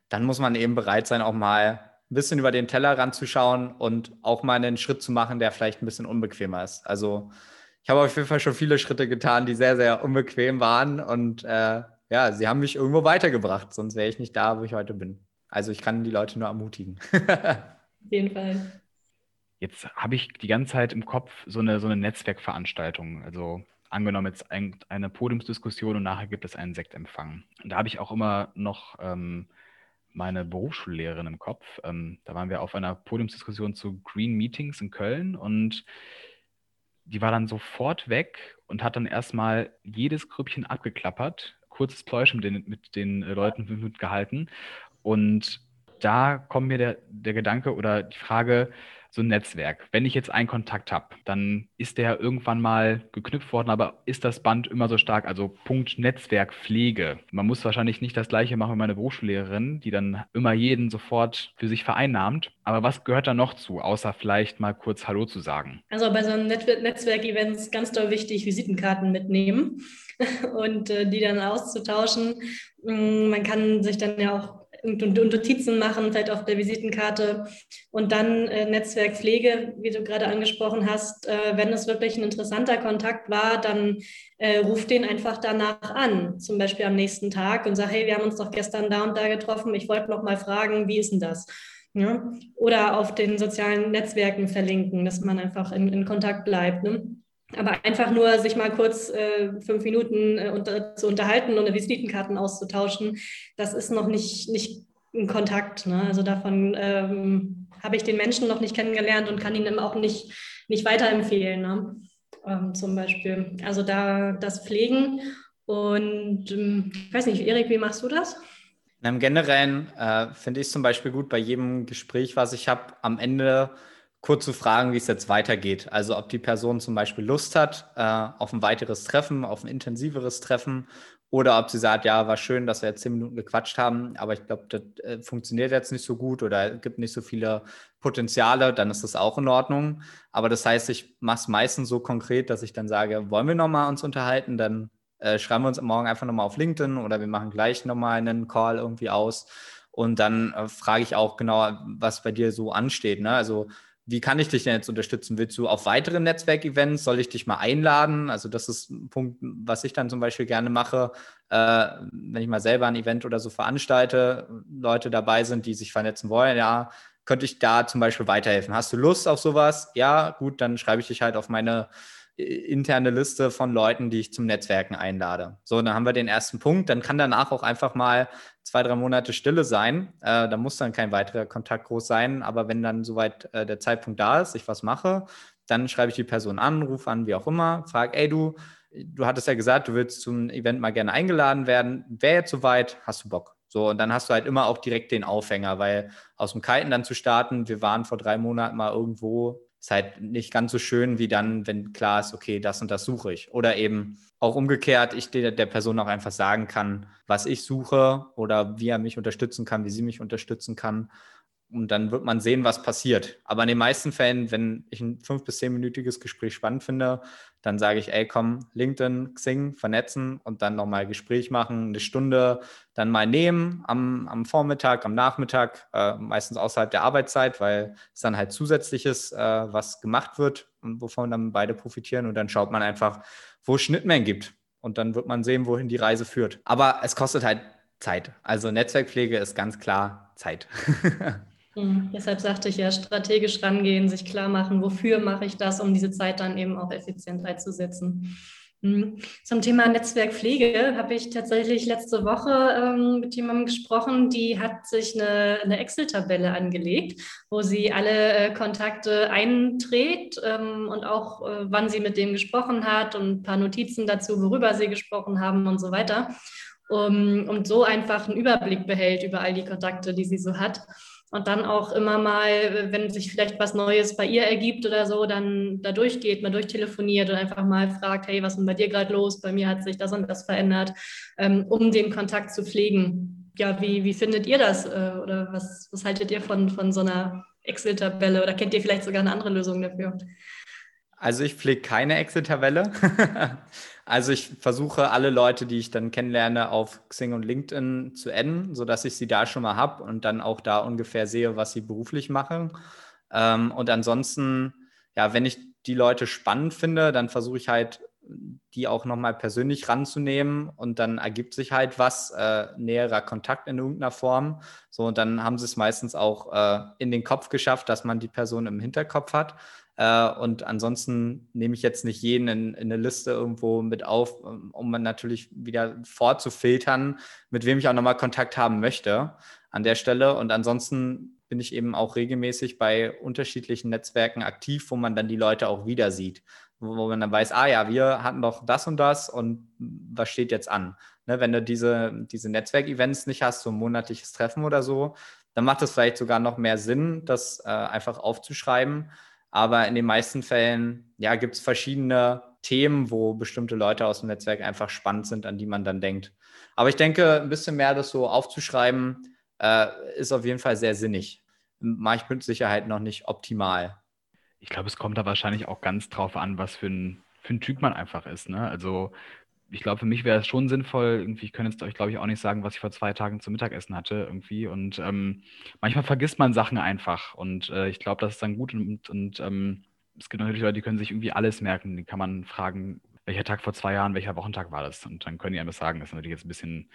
dann muss man eben bereit sein, auch mal ein bisschen über den Teller ranzuschauen und auch mal einen Schritt zu machen, der vielleicht ein bisschen unbequemer ist. Also ich habe auf jeden Fall schon viele Schritte getan, die sehr, sehr unbequem waren und äh, ja, sie haben mich irgendwo weitergebracht, sonst wäre ich nicht da, wo ich heute bin. Also ich kann die Leute nur ermutigen. <laughs> Auf jeden Fall. Jetzt habe ich die ganze Zeit im Kopf so eine, so eine Netzwerkveranstaltung. Also angenommen jetzt eine Podiumsdiskussion und nachher gibt es einen Sektempfang. Und da habe ich auch immer noch ähm, meine Berufsschullehrerin im Kopf. Ähm, da waren wir auf einer Podiumsdiskussion zu Green Meetings in Köln und die war dann sofort weg und hat dann erstmal jedes Grüppchen abgeklappert kurzes Pläuschen mit den, mit den äh, Leuten mitgehalten. Und da kommt mir der, der Gedanke oder die Frage, so ein Netzwerk. Wenn ich jetzt einen Kontakt habe, dann ist der irgendwann mal geknüpft worden, aber ist das Band immer so stark? Also Punkt Netzwerkpflege. Man muss wahrscheinlich nicht das gleiche machen wie meine Berufsschullehrerin, die dann immer jeden sofort für sich vereinnahmt. Aber was gehört da noch zu, außer vielleicht mal kurz Hallo zu sagen? Also bei so einem Netzwerkevent ist ganz doll wichtig, Visitenkarten mitnehmen <laughs> und äh, die dann auszutauschen. Mm, man kann sich dann ja auch Notizen machen, vielleicht auf der Visitenkarte. Und dann äh, Netzwerkpflege, wie du gerade angesprochen hast. Äh, wenn es wirklich ein interessanter Kontakt war, dann äh, ruf den einfach danach an, zum Beispiel am nächsten Tag und sag, hey, wir haben uns doch gestern da und da getroffen. Ich wollte noch mal fragen, wie ist denn das? Ja? Oder auf den sozialen Netzwerken verlinken, dass man einfach in, in Kontakt bleibt. Ne? Aber einfach nur sich mal kurz äh, fünf Minuten äh, unter, zu unterhalten und Visitenkarten auszutauschen, das ist noch nicht, nicht ein Kontakt. Ne? Also davon ähm, habe ich den Menschen noch nicht kennengelernt und kann ihn auch nicht, nicht weiterempfehlen. Ne? Ähm, zum Beispiel. Also da das Pflegen. Und ähm, ich weiß nicht, Erik, wie machst du das? Im Generellen äh, finde ich zum Beispiel gut bei jedem Gespräch, was ich habe, am Ende kurz zu fragen, wie es jetzt weitergeht. Also ob die Person zum Beispiel Lust hat äh, auf ein weiteres Treffen, auf ein intensiveres Treffen oder ob sie sagt, ja, war schön, dass wir jetzt zehn Minuten gequatscht haben, aber ich glaube, das äh, funktioniert jetzt nicht so gut oder gibt nicht so viele Potenziale, dann ist das auch in Ordnung. Aber das heißt, ich mache es meistens so konkret, dass ich dann sage, wollen wir nochmal uns unterhalten, dann äh, schreiben wir uns morgen einfach nochmal auf LinkedIn oder wir machen gleich nochmal einen Call irgendwie aus. Und dann äh, frage ich auch genau, was bei dir so ansteht. Ne? Also wie kann ich dich denn jetzt unterstützen? Willst du auf weitere Netzwerkevents? Soll ich dich mal einladen? Also das ist ein Punkt, was ich dann zum Beispiel gerne mache, äh, wenn ich mal selber ein Event oder so veranstalte, Leute dabei sind, die sich vernetzen wollen, ja, könnte ich da zum Beispiel weiterhelfen. Hast du Lust auf sowas? Ja, gut, dann schreibe ich dich halt auf meine interne Liste von Leuten, die ich zum Netzwerken einlade. So, dann haben wir den ersten Punkt. Dann kann danach auch einfach mal zwei, drei Monate Stille sein. Äh, da muss dann kein weiterer Kontakt groß sein. Aber wenn dann soweit äh, der Zeitpunkt da ist, ich was mache, dann schreibe ich die Person an, rufe an, wie auch immer, frage, ey du, du hattest ja gesagt, du willst zum Event mal gerne eingeladen werden. Wäre jetzt soweit, hast du Bock? So, und dann hast du halt immer auch direkt den Aufhänger, weil aus dem Kalten dann zu starten, wir waren vor drei Monaten mal irgendwo, ist halt nicht ganz so schön wie dann, wenn klar ist, okay, das und das suche ich. Oder eben auch umgekehrt, ich der, der Person auch einfach sagen kann, was ich suche oder wie er mich unterstützen kann, wie sie mich unterstützen kann und dann wird man sehen, was passiert. Aber in den meisten Fällen, wenn ich ein fünf- bis zehnminütiges Gespräch spannend finde, dann sage ich, ey, komm, LinkedIn, Xing, vernetzen und dann nochmal Gespräch machen, eine Stunde dann mal nehmen am, am Vormittag, am Nachmittag, äh, meistens außerhalb der Arbeitszeit, weil es dann halt zusätzliches, äh, was gemacht wird und wovon dann beide profitieren. Und dann schaut man einfach, wo es Schnittmengen gibt. Und dann wird man sehen, wohin die Reise führt. Aber es kostet halt Zeit. Also Netzwerkpflege ist ganz klar Zeit. <laughs> Mhm. Deshalb sagte ich ja, strategisch rangehen, sich klar machen, wofür mache ich das, um diese Zeit dann eben auch effizient einzusetzen. Mhm. Zum Thema Netzwerkpflege habe ich tatsächlich letzte Woche ähm, mit jemandem gesprochen, die hat sich eine, eine Excel-Tabelle angelegt, wo sie alle äh, Kontakte einträgt ähm, und auch, äh, wann sie mit dem gesprochen hat und ein paar Notizen dazu, worüber sie gesprochen haben und so weiter. Um, und so einfach einen Überblick behält über all die Kontakte, die sie so hat und dann auch immer mal, wenn sich vielleicht was Neues bei ihr ergibt oder so, dann da durchgeht, mal durchtelefoniert und einfach mal fragt, hey, was ist denn bei dir gerade los? Bei mir hat sich das und das verändert, ähm, um den Kontakt zu pflegen. Ja, wie, wie findet ihr das? Äh, oder was, was haltet ihr von, von so einer Excel-Tabelle? Oder kennt ihr vielleicht sogar eine andere Lösung dafür? Also ich pflege keine Excel-Tabelle. <laughs> also ich versuche alle Leute, die ich dann kennenlerne, auf Xing und LinkedIn zu adden, sodass ich sie da schon mal habe und dann auch da ungefähr sehe, was sie beruflich machen. Ähm, und ansonsten, ja, wenn ich die Leute spannend finde, dann versuche ich halt, die auch nochmal persönlich ranzunehmen und dann ergibt sich halt was, äh, näherer Kontakt in irgendeiner Form. So, und dann haben sie es meistens auch äh, in den Kopf geschafft, dass man die Person im Hinterkopf hat. Äh, und ansonsten nehme ich jetzt nicht jeden in, in, eine Liste irgendwo mit auf, um man natürlich wieder vorzufiltern, mit wem ich auch nochmal Kontakt haben möchte an der Stelle. Und ansonsten bin ich eben auch regelmäßig bei unterschiedlichen Netzwerken aktiv, wo man dann die Leute auch wieder sieht, wo, wo man dann weiß, ah ja, wir hatten doch das und das und was steht jetzt an? Ne, wenn du diese, diese Netzwerkevents nicht hast, so ein monatliches Treffen oder so, dann macht es vielleicht sogar noch mehr Sinn, das äh, einfach aufzuschreiben aber in den meisten Fällen ja, gibt es verschiedene Themen, wo bestimmte Leute aus dem Netzwerk einfach spannend sind, an die man dann denkt. Aber ich denke, ein bisschen mehr das so aufzuschreiben, äh, ist auf jeden Fall sehr sinnig. Mache ich mit Sicherheit noch nicht optimal. Ich glaube, es kommt da wahrscheinlich auch ganz drauf an, was für ein, für ein Typ man einfach ist. Ne? Also ich glaube, für mich wäre es schon sinnvoll, irgendwie, ich könnte jetzt euch, glaube ich, auch nicht sagen, was ich vor zwei Tagen zum Mittagessen hatte, irgendwie. Und ähm, manchmal vergisst man Sachen einfach. Und äh, ich glaube, das ist dann gut. Und, und ähm, es gibt natürlich Leute, die können sich irgendwie alles merken. Die kann man fragen, welcher Tag vor zwei Jahren, welcher Wochentag war das? Und dann können die einem das sagen. Das ist natürlich jetzt ein bisschen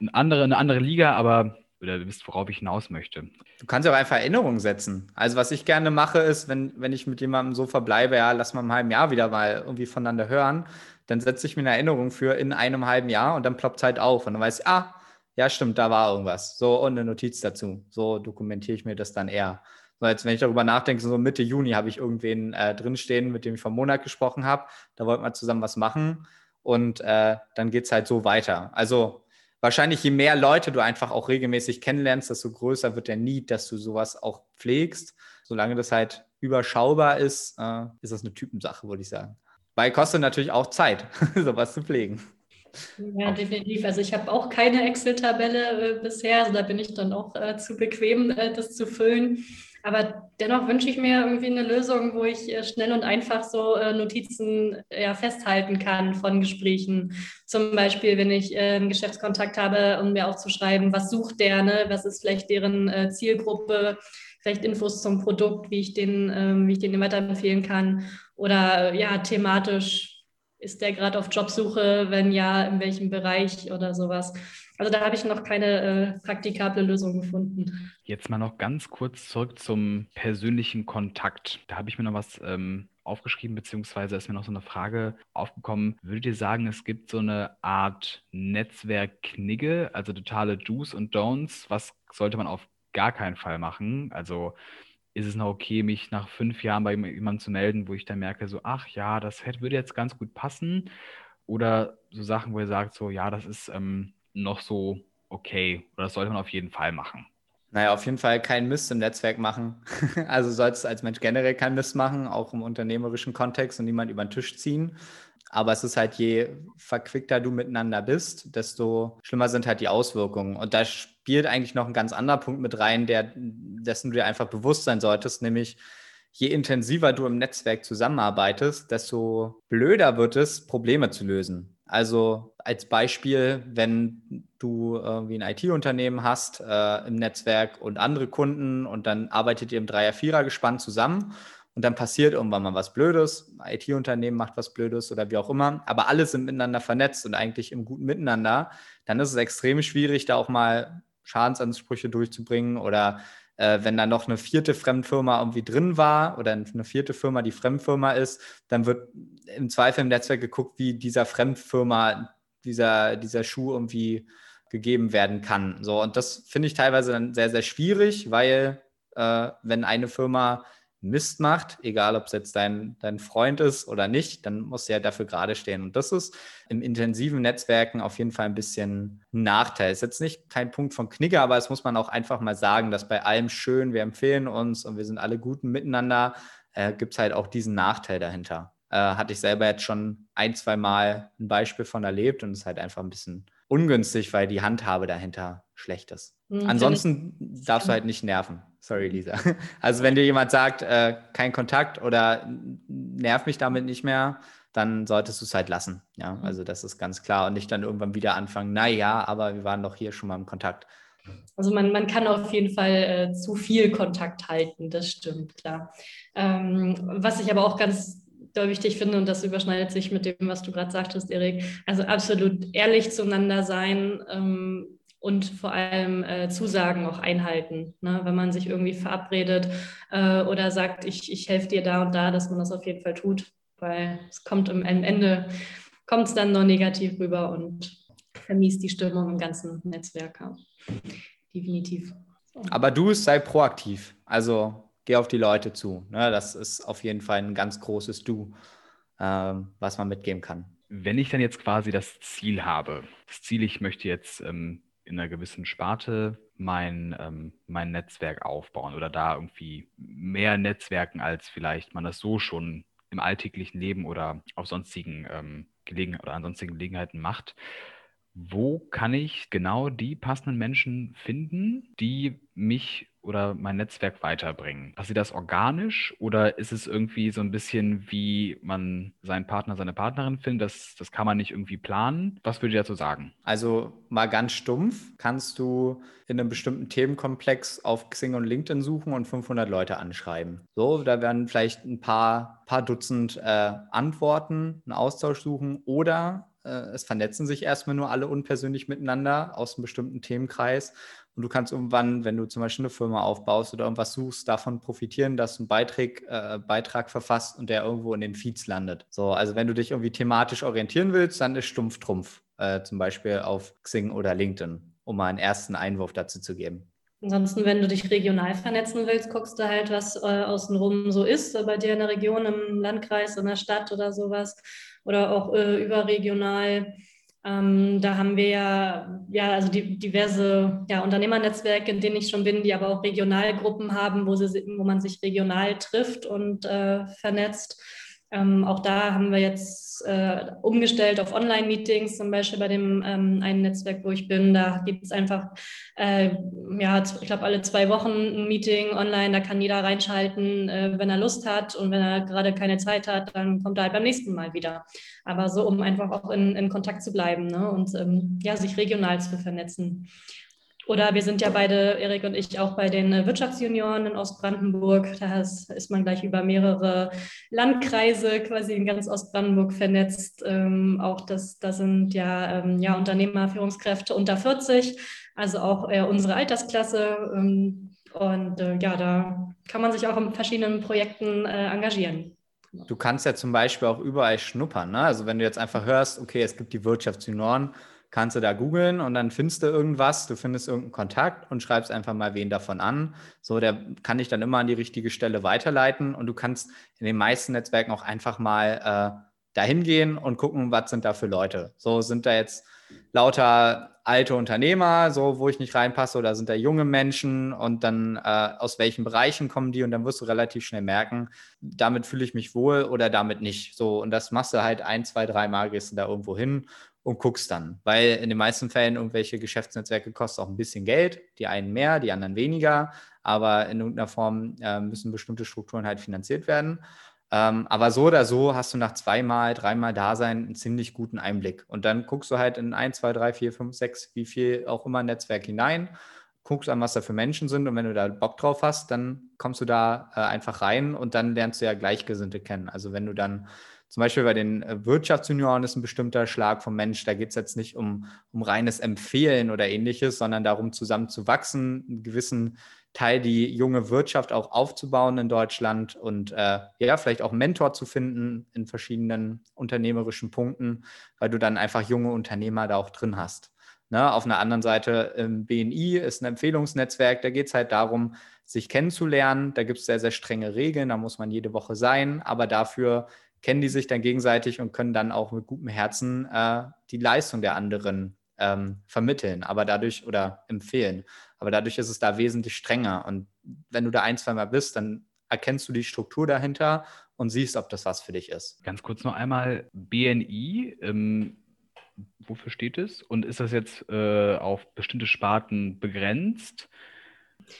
eine andere, eine andere Liga, aber oder du wisst, worauf ich hinaus möchte. Du kannst ja auch einfach Erinnerungen setzen. Also was ich gerne mache, ist, wenn, wenn ich mit jemandem so verbleibe, ja, lass mal im halben Jahr wieder mal irgendwie voneinander hören, dann setze ich mir eine Erinnerung für in einem halben Jahr und dann ploppt es halt auf und dann weiß ich, ah, ja, stimmt, da war irgendwas. So, und eine Notiz dazu. So dokumentiere ich mir das dann eher. So, jetzt, wenn ich darüber nachdenke, so Mitte Juni habe ich irgendwen äh, drinstehen, mit dem ich einem Monat gesprochen habe. Da wollten wir zusammen was machen und äh, dann geht es halt so weiter. Also wahrscheinlich, je mehr Leute du einfach auch regelmäßig kennenlernst, desto größer wird der Need, dass du sowas auch pflegst. Solange das halt überschaubar ist, äh, ist das eine Typensache, würde ich sagen. Weil kostet natürlich auch Zeit, <laughs> sowas zu pflegen. Ja, definitiv. Also ich habe auch keine Excel-Tabelle äh, bisher, also da bin ich dann auch äh, zu bequem, äh, das zu füllen. Aber dennoch wünsche ich mir irgendwie eine Lösung, wo ich äh, schnell und einfach so äh, Notizen ja, festhalten kann von Gesprächen. Zum Beispiel, wenn ich äh, einen Geschäftskontakt habe, um mir aufzuschreiben, was sucht der, ne? was ist vielleicht deren Zielgruppe, vielleicht Infos zum Produkt, wie ich den, ähm, wie ich den weiterempfehlen kann oder ja, thematisch ist der gerade auf Jobsuche? Wenn ja, in welchem Bereich oder sowas? Also da habe ich noch keine äh, praktikable Lösung gefunden. Jetzt mal noch ganz kurz zurück zum persönlichen Kontakt. Da habe ich mir noch was ähm, aufgeschrieben, beziehungsweise ist mir noch so eine Frage aufgekommen. Würdet ihr sagen, es gibt so eine Art Netzwerk-Knigge, also totale Do's und Don'ts? Was sollte man auf gar keinen Fall machen? Also ist es noch okay, mich nach fünf Jahren bei jemandem zu melden, wo ich dann merke, so, ach ja, das hätte, würde jetzt ganz gut passen? Oder so Sachen, wo ihr sagt, so, ja, das ist ähm, noch so okay oder das sollte man auf jeden Fall machen? Naja, auf jeden Fall keinen Mist im Netzwerk machen. <laughs> also sollst du als Mensch generell keinen Mist machen, auch im unternehmerischen Kontext und niemand über den Tisch ziehen. Aber es ist halt, je verquickter du miteinander bist, desto schlimmer sind halt die Auswirkungen. Und da spielt eigentlich noch ein ganz anderer Punkt mit rein, der, dessen du dir einfach bewusst sein solltest, nämlich je intensiver du im Netzwerk zusammenarbeitest, desto blöder wird es, Probleme zu lösen. Also als Beispiel, wenn du irgendwie ein IT-Unternehmen hast äh, im Netzwerk und andere Kunden und dann arbeitet ihr im Dreier-Vierer gespannt zusammen und dann passiert irgendwann mal was Blödes, IT-Unternehmen macht was Blödes oder wie auch immer, aber alle sind miteinander vernetzt und eigentlich im guten Miteinander, dann ist es extrem schwierig, da auch mal Schadensansprüche durchzubringen oder äh, wenn da noch eine vierte Fremdfirma irgendwie drin war oder eine vierte Firma die Fremdfirma ist, dann wird im Zweifel im Netzwerk geguckt, wie dieser Fremdfirma dieser, dieser Schuh irgendwie gegeben werden kann. So, und das finde ich teilweise dann sehr, sehr schwierig, weil äh, wenn eine Firma Mist macht, egal ob es jetzt dein, dein Freund ist oder nicht, dann muss er dafür gerade stehen. Und das ist im intensiven Netzwerken auf jeden Fall ein bisschen ein Nachteil. Ist jetzt nicht kein Punkt von Knigge, aber es muss man auch einfach mal sagen, dass bei allem schön, wir empfehlen uns und wir sind alle guten miteinander, äh, gibt es halt auch diesen Nachteil dahinter. Äh, hatte ich selber jetzt schon ein, zwei Mal ein Beispiel von erlebt und es ist halt einfach ein bisschen ungünstig, weil die Handhabe dahinter schlecht ist. Mhm, Ansonsten darfst du halt nicht nerven. Sorry, Lisa. <laughs> Also wenn dir jemand sagt, äh, kein Kontakt oder nerv mich damit nicht mehr, dann solltest du es halt lassen. Ja, mhm. also das ist ganz klar und nicht dann irgendwann wieder anfangen, naja, aber wir waren doch hier schon mal im Kontakt. Also man, man kann auf jeden Fall äh, zu viel Kontakt halten, das stimmt, klar. Ähm, was ich aber auch ganz doll wichtig finde, und das überschneidet sich mit dem, was du gerade sagtest, Erik, also absolut ehrlich zueinander sein, ähm, und vor allem äh, Zusagen auch einhalten. Ne? Wenn man sich irgendwie verabredet äh, oder sagt, ich, ich helfe dir da und da, dass man das auf jeden Fall tut, weil es kommt am Ende, kommt es dann noch negativ rüber und vermiest die Stimmung im ganzen Netzwerk. Ja. Definitiv. So. Aber du sei proaktiv, also geh auf die Leute zu. Ne? Das ist auf jeden Fall ein ganz großes Du, äh, was man mitgeben kann. Wenn ich dann jetzt quasi das Ziel habe, das Ziel, ich möchte jetzt ähm, in einer gewissen Sparte mein, ähm, mein Netzwerk aufbauen oder da irgendwie mehr Netzwerken, als vielleicht man das so schon im alltäglichen Leben oder auf sonstigen ähm, Gelegen oder an sonstigen Gelegenheiten macht. Wo kann ich genau die passenden Menschen finden, die mich oder mein Netzwerk weiterbringen? Passiert das organisch oder ist es irgendwie so ein bisschen wie man seinen Partner, seine Partnerin findet? Das, das kann man nicht irgendwie planen. Was würdet ihr dazu sagen? Also mal ganz stumpf, kannst du in einem bestimmten Themenkomplex auf Xing und LinkedIn suchen und 500 Leute anschreiben. So, da werden vielleicht ein paar, paar Dutzend äh, Antworten, einen Austausch suchen oder es vernetzen sich erstmal nur alle unpersönlich miteinander aus einem bestimmten Themenkreis und du kannst irgendwann, wenn du zum Beispiel eine Firma aufbaust oder irgendwas suchst, davon profitieren, dass du einen Beitrag, äh, Beitrag verfasst und der irgendwo in den Feeds landet. So, also wenn du dich irgendwie thematisch orientieren willst, dann ist Stumpf Trumpf, äh, zum Beispiel auf Xing oder LinkedIn, um mal einen ersten Einwurf dazu zu geben. Ansonsten, wenn du dich regional vernetzen willst, guckst du halt, was äh, außenrum so ist, bei dir in der Region, im Landkreis, in der Stadt oder sowas oder auch äh, überregional. Ähm, da haben wir ja, ja also die, diverse ja, Unternehmernetzwerke, in denen ich schon bin, die aber auch Regionalgruppen haben, wo, sie, wo man sich regional trifft und äh, vernetzt. Ähm, auch da haben wir jetzt äh, umgestellt auf Online-Meetings, zum Beispiel bei dem ähm, einen Netzwerk, wo ich bin. Da gibt es einfach, äh, ja, ich glaube, alle zwei Wochen ein Meeting online. Da kann jeder reinschalten, äh, wenn er Lust hat. Und wenn er gerade keine Zeit hat, dann kommt er halt beim nächsten Mal wieder. Aber so, um einfach auch in, in Kontakt zu bleiben ne? und ähm, ja, sich regional zu vernetzen. Oder wir sind ja beide, Erik und ich, auch bei den äh, Wirtschaftsjunioren in Ostbrandenburg. Da ist man gleich über mehrere Landkreise quasi in ganz Ostbrandenburg vernetzt. Ähm, auch das, das sind ja, ähm, ja Unternehmer, Führungskräfte unter 40, also auch äh, unsere Altersklasse. Ähm, und äh, ja, da kann man sich auch in verschiedenen Projekten äh, engagieren. Du kannst ja zum Beispiel auch überall schnuppern. Ne? Also wenn du jetzt einfach hörst, okay, es gibt die Wirtschaftsjunioren, kannst du da googeln und dann findest du irgendwas, du findest irgendeinen Kontakt und schreibst einfach mal wen davon an. So, der kann dich dann immer an die richtige Stelle weiterleiten und du kannst in den meisten Netzwerken auch einfach mal äh, dahin gehen und gucken, was sind da für Leute. So sind da jetzt lauter alte Unternehmer, so wo ich nicht reinpasse, oder sind da junge Menschen und dann äh, aus welchen Bereichen kommen die und dann wirst du relativ schnell merken, damit fühle ich mich wohl oder damit nicht. So und das machst du halt ein, zwei, drei Mal, gehst du da irgendwo hin und guckst dann, weil in den meisten Fällen irgendwelche Geschäftsnetzwerke kosten auch ein bisschen Geld, die einen mehr, die anderen weniger, aber in irgendeiner Form äh, müssen bestimmte Strukturen halt finanziert werden. Ähm, aber so oder so hast du nach zweimal, dreimal Dasein einen ziemlich guten Einblick. Und dann guckst du halt in ein, zwei, drei, vier, fünf, sechs, wie viel auch immer Netzwerk hinein, guckst an, was da für Menschen sind. Und wenn du da Bock drauf hast, dann kommst du da äh, einfach rein und dann lernst du ja Gleichgesinnte kennen. Also wenn du dann zum Beispiel bei den äh, Wirtschaftsjunioren ist ein bestimmter Schlag vom Mensch. Da geht es jetzt nicht um, um reines Empfehlen oder ähnliches, sondern darum, zusammen zu wachsen, einen gewissen Teil die junge Wirtschaft auch aufzubauen in Deutschland und äh, ja, vielleicht auch Mentor zu finden in verschiedenen unternehmerischen Punkten, weil du dann einfach junge Unternehmer da auch drin hast. Ne? Auf einer anderen Seite im BNI ist ein Empfehlungsnetzwerk, da geht es halt darum, sich kennenzulernen. Da gibt es sehr, sehr strenge Regeln, da muss man jede Woche sein, aber dafür kennen die sich dann gegenseitig und können dann auch mit gutem Herzen äh, die Leistung der anderen ähm, vermitteln, aber dadurch oder empfehlen. Aber dadurch ist es da wesentlich strenger. Und wenn du da ein, zwei Mal bist, dann erkennst du die Struktur dahinter und siehst, ob das was für dich ist. Ganz kurz noch einmal BNI. Ähm, wofür steht es? Und ist das jetzt äh, auf bestimmte Sparten begrenzt?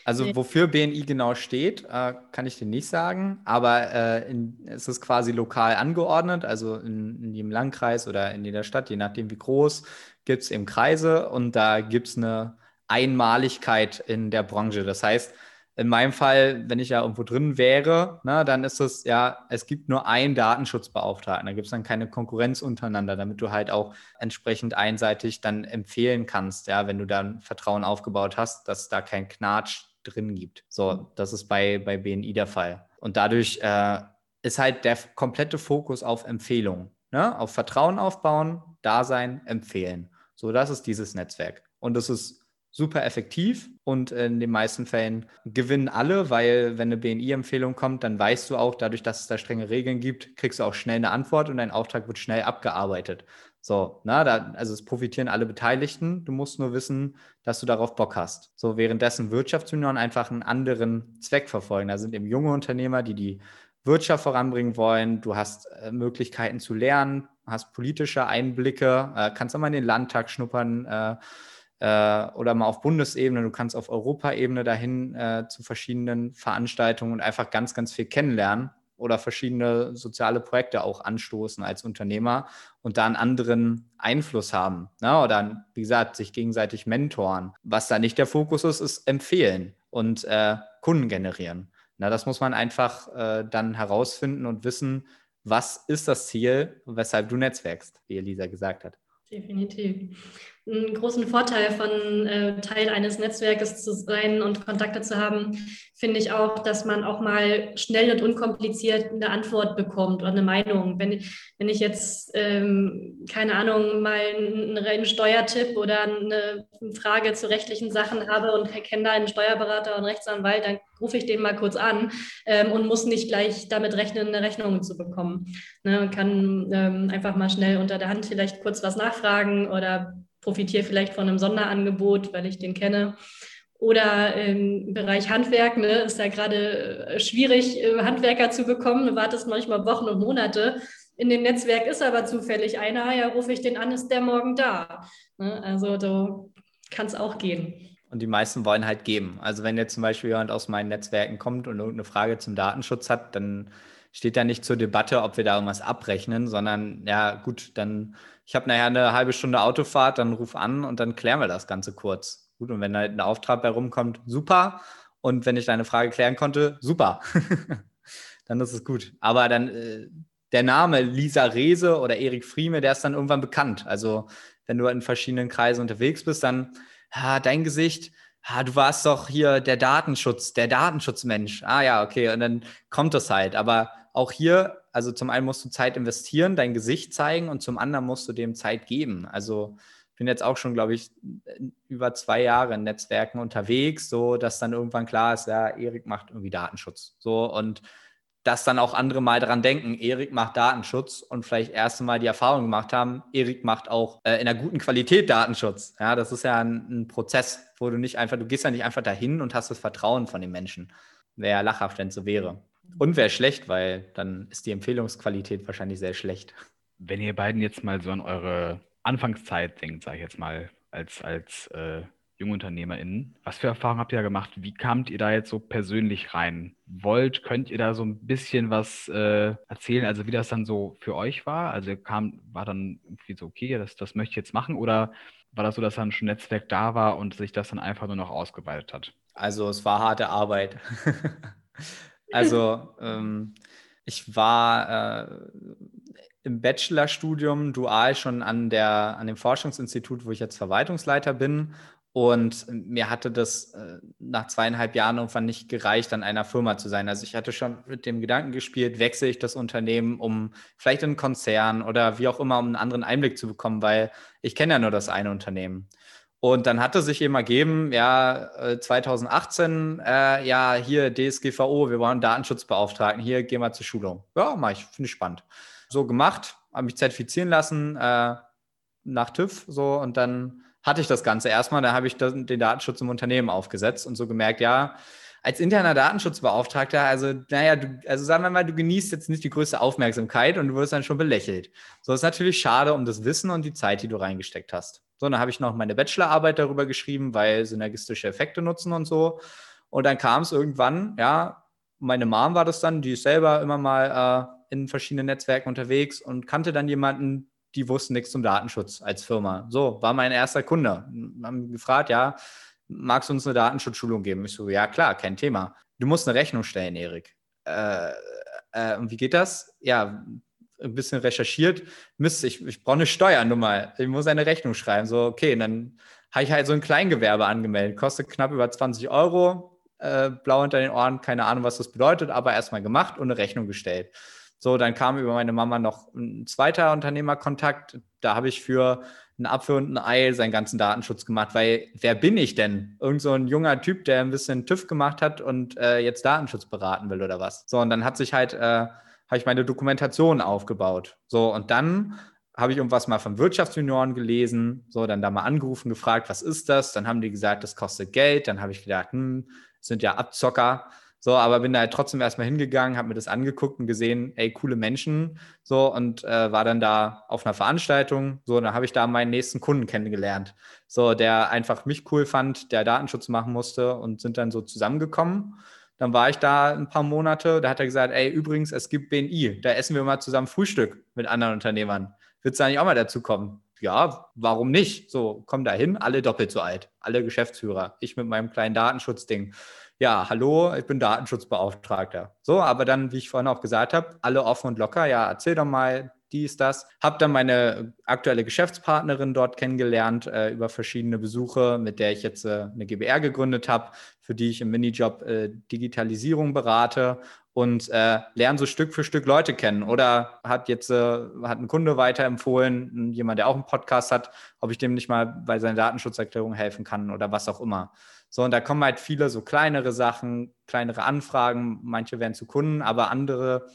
Also wofür BNI genau steht, äh, kann ich dir nicht sagen, aber äh, in, es ist quasi lokal angeordnet, also in, in, jedem Landkreis oder in jeder Stadt, je nachdem wie groß, gibt es eben Kreise und da gibt es eine Einmaligkeit in der Branche. Das heißt, in meinem Fall, wenn ich ja irgendwo drin wäre, na, dann ist es ja, es gibt nur einen Datenschutzbeauftragten. Da gibt es dann keine Konkurrenz untereinander, damit du halt auch entsprechend einseitig dann empfehlen kannst, ja, wenn du dann Vertrauen aufgebaut hast, dass da kein Knatsch drin gibt. So, das ist bei, bei BNI der Fall. Und dadurch äh, ist halt der komplette Fokus auf Empfehlungen, ne? auf Vertrauen aufbauen, Dasein, empfehlen. So, das ist dieses Netzwerk. Und das ist super effektiv und in den meisten Fällen gewinnen alle, weil wenn eine BNI-Empfehlung kommt, dann weißt du auch, dadurch, dass es da strenge Regeln gibt, kriegst du auch schnell eine Antwort und dein Auftrag wird schnell abgearbeitet. So, na, da, also es profitieren alle Beteiligten. Du musst nur wissen, dass du darauf Bock hast. So, währenddessen Wirtschaftsunion einfach einen anderen Zweck verfolgen. Da sind eben junge Unternehmer, die die Wirtschaft voranbringen wollen. Du hast äh, Möglichkeiten zu lernen, hast politische Einblicke, äh, kannst auch mal in den Landtag schnuppern, äh, oder mal auf Bundesebene, du kannst auf Europaebene dahin äh, zu verschiedenen Veranstaltungen und einfach ganz, ganz viel kennenlernen oder verschiedene soziale Projekte auch anstoßen als Unternehmer und da einen anderen Einfluss haben. Ne? Oder, wie gesagt, sich gegenseitig mentoren. Was da nicht der Fokus ist, ist empfehlen und äh, Kunden generieren. Na, das muss man einfach äh, dann herausfinden und wissen, was ist das Ziel, weshalb du netzwerkst, wie Elisa gesagt hat. Definitiv einen großen Vorteil von äh, Teil eines Netzwerkes zu sein und Kontakte zu haben, finde ich auch, dass man auch mal schnell und unkompliziert eine Antwort bekommt oder eine Meinung. Wenn, wenn ich jetzt, ähm, keine Ahnung, mal einen, einen Steuertipp oder eine Frage zu rechtlichen Sachen habe und kenne da einen Steuerberater und Rechtsanwalt, dann rufe ich den mal kurz an ähm, und muss nicht gleich damit rechnen, eine Rechnung zu bekommen. Ne, kann ähm, einfach mal schnell unter der Hand vielleicht kurz was nachfragen oder profitiere vielleicht von einem Sonderangebot, weil ich den kenne. Oder im Bereich Handwerk ne, ist ja gerade äh, schwierig, äh, Handwerker zu bekommen. Du wartest manchmal Wochen und Monate. In dem Netzwerk ist aber zufällig einer, ja, rufe ich den an, ist der morgen da. Ne? Also so kann es auch gehen. Und die meisten wollen halt geben. Also wenn jetzt zum Beispiel jemand aus meinen Netzwerken kommt und irgendeine Frage zum Datenschutz hat, dann steht da nicht zur Debatte, ob wir da irgendwas abrechnen, sondern ja gut, dann ich habe nachher eine halbe Stunde Autofahrt, dann ruf an und dann klären wir das Ganze kurz. gut. Und wenn da ein Auftrag bei rumkommt, super. Und wenn ich deine Frage klären konnte, super. <laughs> dann ist es gut. Aber dann äh, der Name Lisa Rehse oder Erik Frieme, der ist dann irgendwann bekannt. Also wenn du in verschiedenen Kreisen unterwegs bist, dann ah, dein Gesicht, ah, du warst doch hier der Datenschutz, der Datenschutzmensch. Ah ja, okay, und dann kommt das halt. Aber auch hier, also zum einen musst du Zeit investieren, dein Gesicht zeigen und zum anderen musst du dem Zeit geben. Also ich bin jetzt auch schon, glaube ich, über zwei Jahre in Netzwerken unterwegs, so dass dann irgendwann klar ist, ja, Erik macht irgendwie Datenschutz. So und dass dann auch andere mal dran denken, Erik macht Datenschutz und vielleicht erst Mal die Erfahrung gemacht haben, Erik macht auch äh, in einer guten Qualität Datenschutz. Ja, das ist ja ein, ein, Prozess, wo du nicht einfach, du gehst ja nicht einfach dahin und hast das Vertrauen von den Menschen. Wäre ja lachhaft, wenn es so wäre. Und wäre schlecht, weil dann ist die Empfehlungsqualität wahrscheinlich sehr schlecht. Wenn ihr beiden jetzt mal so an eure Anfangszeit denkt, sage ich jetzt mal, als, als äh, JungunternehmerInnen. Was für Erfahrungen habt ihr da gemacht? Wie kamt ihr da jetzt so persönlich rein? Wollt, könnt ihr da so ein bisschen was äh, erzählen, also wie das dann so für euch war? Also kam, war dann irgendwie so, okay, das, das möchte ich jetzt machen oder war das so, dass dann schon ein Netzwerk da war und sich das dann einfach nur noch ausgeweitet hat? Also es war harte Arbeit. <laughs> also ähm, ich war äh, im Bachelorstudium dual schon an, der, an dem Forschungsinstitut, wo ich jetzt Verwaltungsleiter bin und mir hatte das äh, nach zweieinhalb Jahren irgendwann nicht gereicht, an einer Firma zu sein. Also ich hatte schon mit dem Gedanken gespielt, wechsle ich das Unternehmen, um vielleicht in einen Konzern oder wie auch immer, um einen anderen Einblick zu bekommen, weil ich kenne ja nur das eine Unternehmen. Und dann hatte sich eben ergeben, ja, 2018, äh, ja, hier DSGVO, wir wollen Datenschutzbeauftragten, hier gehen wir zur Schulung. Ja, mach ich, finde ich spannend. So gemacht, habe mich zertifizieren lassen äh, nach TÜV, so und dann hatte ich das Ganze erstmal. Da habe ich den Datenschutz im Unternehmen aufgesetzt und so gemerkt, ja, als interner Datenschutzbeauftragter, also, naja, du, also sagen wir mal, du genießt jetzt nicht die größte Aufmerksamkeit und du wirst dann schon belächelt. So ist natürlich schade um das Wissen und die Zeit, die du reingesteckt hast. So, dann habe ich noch meine Bachelorarbeit darüber geschrieben, weil synergistische Effekte nutzen und so. Und dann kam es irgendwann, ja, meine Mom war das dann, die ist selber immer mal äh, in verschiedenen Netzwerken unterwegs und kannte dann jemanden, die wussten nichts zum Datenschutz als Firma. So, war mein erster Kunde. Haben gefragt, ja, magst du uns eine Datenschutzschulung geben? Ich so, ja, klar, kein Thema. Du musst eine Rechnung stellen, Erik. Äh, äh, und wie geht das? Ja, ein bisschen recherchiert. Mist, ich, ich brauche eine Steuernummer. Ich muss eine Rechnung schreiben. So, okay, dann habe ich halt so ein Kleingewerbe angemeldet. Kostet knapp über 20 Euro. Äh, blau unter den Ohren, keine Ahnung, was das bedeutet, aber erstmal gemacht und eine Rechnung gestellt. So, dann kam über meine Mama noch ein zweiter Unternehmerkontakt. Da habe ich für einen Apfel und ein Ei seinen ganzen Datenschutz gemacht, weil wer bin ich denn? Irgend so ein junger Typ, der ein bisschen TÜV gemacht hat und äh, jetzt Datenschutz beraten will oder was. So, und dann hat sich halt, äh, habe ich meine Dokumentation aufgebaut. So, und dann habe ich irgendwas mal von Wirtschaftsjunioren gelesen, so, dann da mal angerufen, gefragt, was ist das? Dann haben die gesagt, das kostet Geld. Dann habe ich gedacht, hm, sind ja Abzocker. So, aber bin da halt trotzdem erstmal hingegangen, habe mir das angeguckt und gesehen, ey, coole Menschen. So, und äh, war dann da auf einer Veranstaltung. So, und dann habe ich da meinen nächsten Kunden kennengelernt. So, der einfach mich cool fand, der Datenschutz machen musste und sind dann so zusammengekommen. Dann war ich da ein paar Monate. Da hat er gesagt, ey, übrigens, es gibt BNI. Da essen wir mal zusammen Frühstück mit anderen Unternehmern. Wird es da nicht auch mal dazu kommen? Ja, warum nicht? So, komm da hin, alle doppelt so alt, alle Geschäftsführer. Ich mit meinem kleinen Datenschutzding ja, hallo, ich bin Datenschutzbeauftragter. So, aber dann, wie ich vorhin auch gesagt habe, alle offen und locker, ja, erzähl doch mal dies, das. Hab dann meine aktuelle Geschäftspartnerin dort kennengelernt äh, über verschiedene Besuche, mit der ich jetzt äh, eine GBR gegründet habe, für die ich im Minijob äh, Digitalisierung berate und äh, lerne so Stück für Stück Leute kennen. Oder hat jetzt äh, hat ein Kunde weiterempfohlen, jemand, der auch einen Podcast hat, ob ich dem nicht mal bei seiner Datenschutzerklärung helfen kann oder was auch immer. So, und da kommen halt viele so kleinere Sachen, kleinere Anfragen, manche werden zu Kunden, aber andere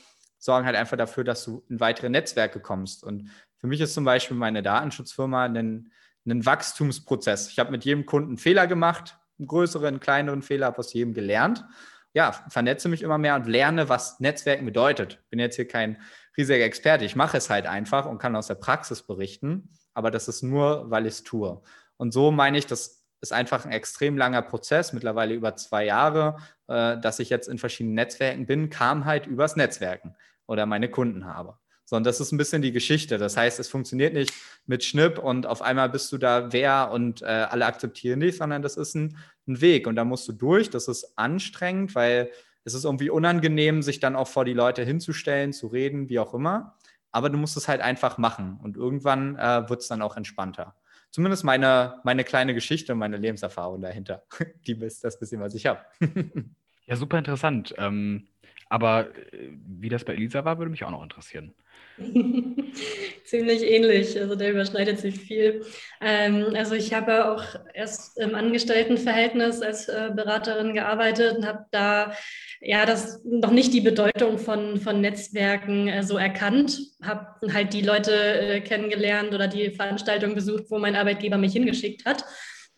sorgen halt einfach dafür, dass du in weitere Netzwerke kommst. Und für mich ist zum Beispiel meine Datenschutzfirma ein, ein Wachstumsprozess. Ich habe mit jedem Kunden Fehler gemacht, einen größeren, einen kleineren Fehler, habe aus jedem gelernt. Ja, vernetze mich immer mehr und lerne, was Netzwerken bedeutet. Bin jetzt hier kein riesiger Experte. Ich mache es halt einfach und kann aus der Praxis berichten, aber das ist nur, weil ich es tue. Und so meine ich, dass ist einfach ein extrem langer Prozess, mittlerweile über zwei Jahre, äh, dass ich jetzt in verschiedenen Netzwerken bin, kam halt übers Netzwerken oder meine Kunden habe. Sondern das ist ein bisschen die Geschichte. Das heißt, es funktioniert nicht mit Schnipp und auf einmal bist du da wer und äh, alle akzeptieren dich, sondern das ist ein, ein Weg und da musst du durch. Das ist anstrengend, weil es ist irgendwie unangenehm, sich dann auch vor die Leute hinzustellen, zu reden, wie auch immer. Aber du musst es halt einfach machen und irgendwann äh, wird es dann auch entspannter. Zumindest meine, meine kleine Geschichte und meine Lebenserfahrung dahinter. <laughs> Die ist das bisschen, was ich habe. <laughs> ja, super interessant. Ähm, aber äh, wie das bei Elisa war, würde mich auch noch interessieren. <laughs> Ziemlich ähnlich, also da überschneidet sich viel. Ähm, also ich habe auch erst im Angestelltenverhältnis als äh, Beraterin gearbeitet und habe da ja das noch nicht die Bedeutung von, von Netzwerken äh, so erkannt, habe halt die Leute äh, kennengelernt oder die Veranstaltung besucht, wo mein Arbeitgeber mich hingeschickt hat.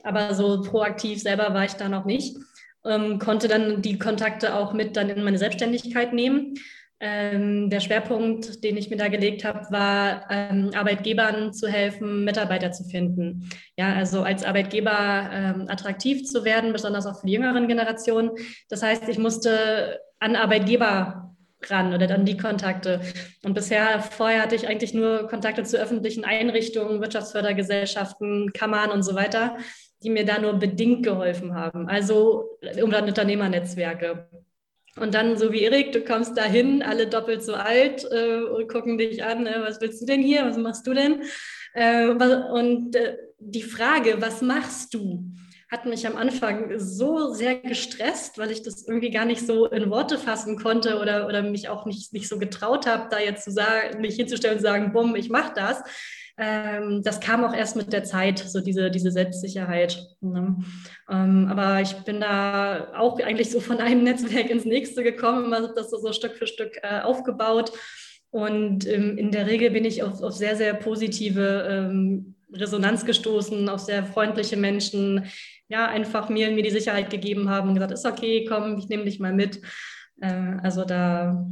Aber so proaktiv selber war ich da noch nicht. Ähm, konnte dann die Kontakte auch mit dann in meine Selbstständigkeit nehmen ähm, der Schwerpunkt, den ich mir da gelegt habe, war, ähm, Arbeitgebern zu helfen, Mitarbeiter zu finden. Ja, also als Arbeitgeber ähm, attraktiv zu werden, besonders auch für die jüngeren Generationen. Das heißt, ich musste an Arbeitgeber ran oder dann die Kontakte. Und bisher, vorher hatte ich eigentlich nur Kontakte zu öffentlichen Einrichtungen, Wirtschaftsfördergesellschaften, Kammern und so weiter, die mir da nur bedingt geholfen haben. Also um dann Unternehmernetzwerke. Und dann, so wie Erik, du kommst dahin, alle doppelt so alt äh, und gucken dich an, äh, was willst du denn hier, was machst du denn? Äh, und äh, die Frage, was machst du, hat mich am Anfang so sehr gestresst, weil ich das irgendwie gar nicht so in Worte fassen konnte oder, oder mich auch nicht, nicht so getraut habe, da jetzt zu sagen, mich hinzustellen und sagen, bumm, ich mache das ähm, das kam auch erst mit der Zeit, so diese, diese Selbstsicherheit. Ne? Ähm, aber ich bin da auch eigentlich so von einem <laughs> Netzwerk ins nächste gekommen, habe das so, so Stück für Stück äh, aufgebaut. Und ähm, in der Regel bin ich auf, auf sehr, sehr positive ähm, Resonanz gestoßen, auf sehr freundliche Menschen, ja, einfach mir, mir die Sicherheit gegeben haben und gesagt, ist okay, komm, ich nehme dich mal mit. Äh, also da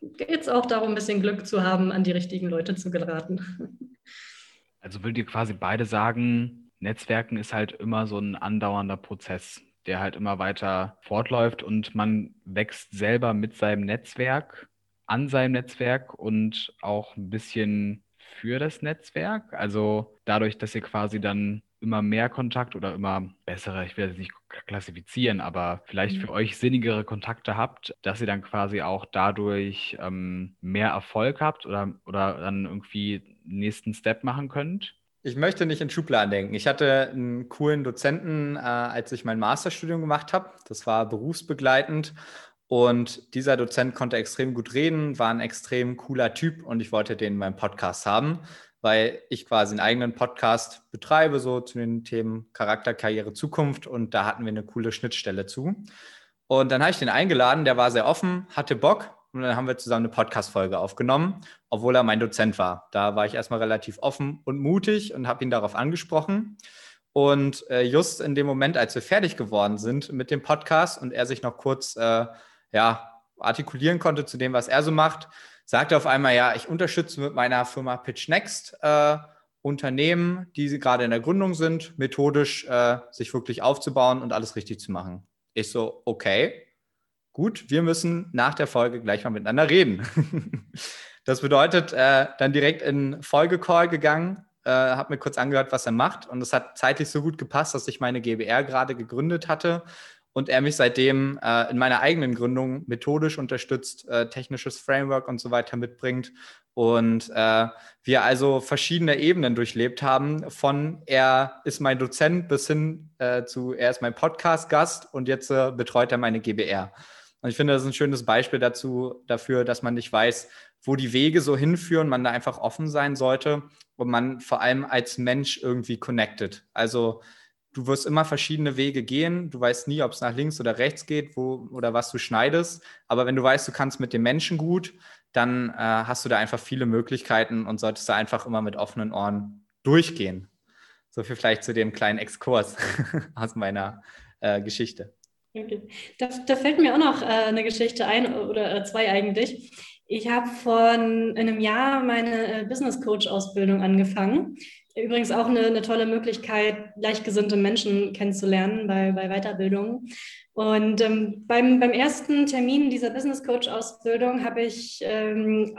geht es auch darum, ein bisschen Glück zu haben, an die richtigen Leute zu geraten. <laughs> Also würdet ihr quasi beide sagen, Netzwerken ist halt immer so ein andauernder Prozess, der halt immer weiter fortläuft und man wächst selber mit seinem Netzwerk, an seinem Netzwerk und auch ein bisschen für das Netzwerk. Also dadurch, dass ihr quasi dann immer mehr Kontakt oder immer bessere, ich will das nicht klassifizieren, aber vielleicht mhm. für euch sinnigere Kontakte habt, dass ihr dann quasi auch dadurch ähm, mehr Erfolg habt oder, oder dann irgendwie nächsten Step machen könnt? Ich möchte nicht in Schubladen denken. Ich hatte einen coolen Dozenten, äh, als ich mein Masterstudium gemacht habe. Das war berufsbegleitend. Und dieser Dozent konnte extrem gut reden, war ein extrem cooler Typ und ich wollte den in meinem Podcast haben weil ich quasi einen eigenen Podcast betreibe, so zu den Themen Charakter, Karriere, Zukunft. Und da hatten wir eine coole Schnittstelle zu. Und dann habe ich den eingeladen, der war sehr offen, hatte Bock. Und dann haben wir zusammen eine Podcast-Folge aufgenommen, obwohl er mein Dozent war. Da war ich erstmal relativ offen und mutig und habe ihn darauf angesprochen. Und äh, just in dem Moment, als wir fertig geworden sind mit dem Podcast und er sich noch kurz äh, ja, artikulieren konnte zu dem, was er so macht, sagte auf einmal, ja, ich unterstütze mit meiner Firma Pitch Next äh, Unternehmen, die gerade in der Gründung sind, methodisch äh, sich wirklich aufzubauen und alles richtig zu machen. Ich so, okay, gut, wir müssen nach der Folge gleich mal miteinander reden. <laughs> das bedeutet, äh, dann direkt in Folgecall gegangen, äh, habe mir kurz angehört, was er macht und es hat zeitlich so gut gepasst, dass ich meine GBR gerade gegründet hatte und er mich seitdem äh, in meiner eigenen Gründung methodisch unterstützt, äh, technisches Framework und so weiter mitbringt und äh, wir also verschiedene Ebenen durchlebt haben, von er ist mein Dozent bis hin äh, zu er ist mein Podcast-Gast und jetzt äh, betreut er meine GBR. Und ich finde, das ist ein schönes Beispiel dazu, dafür, dass man nicht weiß, wo die Wege so hinführen, man da einfach offen sein sollte und man vor allem als Mensch irgendwie connected. Also du wirst immer verschiedene Wege gehen. Du weißt nie, ob es nach links oder rechts geht wo, oder was du schneidest. Aber wenn du weißt, du kannst mit dem Menschen gut, dann äh, hast du da einfach viele Möglichkeiten und solltest da einfach immer mit offenen Ohren durchgehen. So viel vielleicht zu dem kleinen Exkurs <laughs> aus meiner äh, Geschichte. Da, da, fällt mir auch noch äh, eine Geschichte ein oder äh, zwei eigentlich. Ich habe vor einem Jahr meine äh, Business Coach Ausbildung angefangen Übrigens auch eine, eine tolle Möglichkeit, gleichgesinnte Menschen kennenzulernen bei, bei Weiterbildung. Und ähm, beim, beim ersten Termin dieser Business Coach Ausbildung habe ich ähm,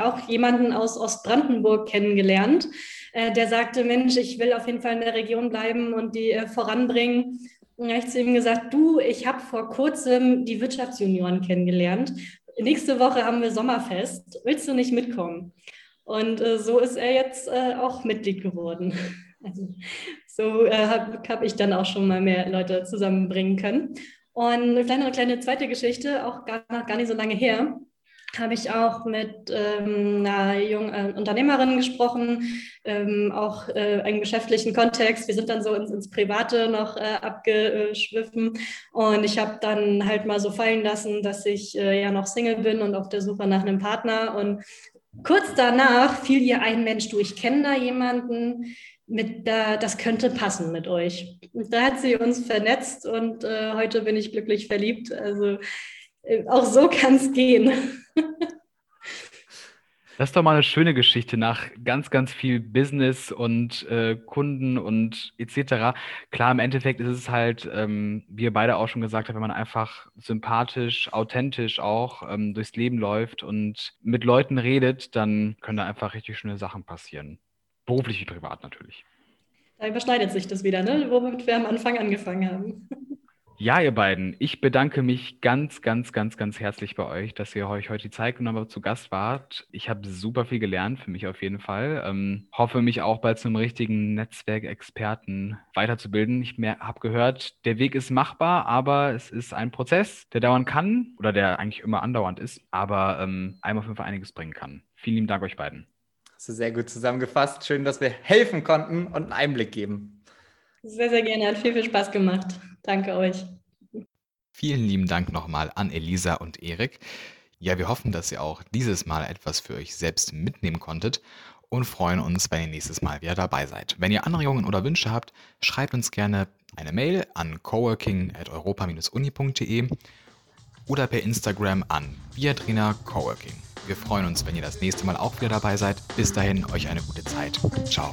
auch jemanden aus Ostbrandenburg kennengelernt, äh, der sagte, Mensch, ich will auf jeden Fall in der Region bleiben und die äh, voranbringen. Und da habe ich zu ihm gesagt, du, ich habe vor kurzem die Wirtschaftsjunioren kennengelernt. Nächste Woche haben wir Sommerfest. Willst du nicht mitkommen? Und äh, so ist er jetzt äh, auch Mitglied geworden. <laughs> Also, so äh, habe hab ich dann auch schon mal mehr Leute zusammenbringen können. Und eine kleine, eine kleine zweite Geschichte, auch gar, gar nicht so lange her, habe ich auch mit ähm, einer jungen äh, Unternehmerin gesprochen, ähm, auch äh, im geschäftlichen Kontext. Wir sind dann so ins, ins Private noch äh, abgeschwiffen und ich habe dann halt mal so fallen lassen, dass ich äh, ja noch Single bin und auf der Suche nach einem Partner. Und kurz danach fiel ihr ein Mensch, du, ich kenne da jemanden, mit da, das könnte passen mit euch. Da hat sie uns vernetzt und äh, heute bin ich glücklich verliebt. Also äh, auch so kann es gehen. <laughs> Das ist doch mal eine schöne Geschichte nach ganz, ganz viel Business und äh, Kunden und etc. Klar, im Endeffekt ist es halt, ähm, wie ihr beide auch schon gesagt habt, wenn man einfach sympathisch, authentisch auch ähm, durchs Leben läuft und mit Leuten redet, dann können da einfach richtig schöne Sachen passieren. Beruflich wie privat natürlich. Da überschneidet sich das wieder, ne? womit wir am Anfang angefangen haben. Ja, ihr beiden, ich bedanke mich ganz, ganz, ganz, ganz herzlich bei euch, dass ihr euch heute die Zeit genommen habt, zu Gast wart. Ich habe super viel gelernt, für mich auf jeden Fall. Ähm, hoffe, mich auch bald zum richtigen Netzwerkexperten weiterzubilden. Ich habe gehört, der Weg ist machbar, aber es ist ein Prozess, der dauern kann oder der eigentlich immer andauernd ist, aber ähm, einmal für einiges bringen kann. Vielen lieben Dank euch beiden. Hast du sehr gut zusammengefasst. Schön, dass wir helfen konnten und einen Einblick geben. Sehr, sehr gerne. Hat viel, viel Spaß gemacht. Danke euch. Vielen lieben Dank nochmal an Elisa und Erik. Ja, wir hoffen, dass ihr auch dieses Mal etwas für euch selbst mitnehmen konntet und freuen uns, wenn ihr nächstes Mal wieder dabei seid. Wenn ihr Anregungen oder Wünsche habt, schreibt uns gerne eine Mail an coworking.europa-uni.de oder per Instagram an Biatrainer Coworking. Wir freuen uns, wenn ihr das nächste Mal auch wieder dabei seid. Bis dahin, euch eine gute Zeit. Ciao.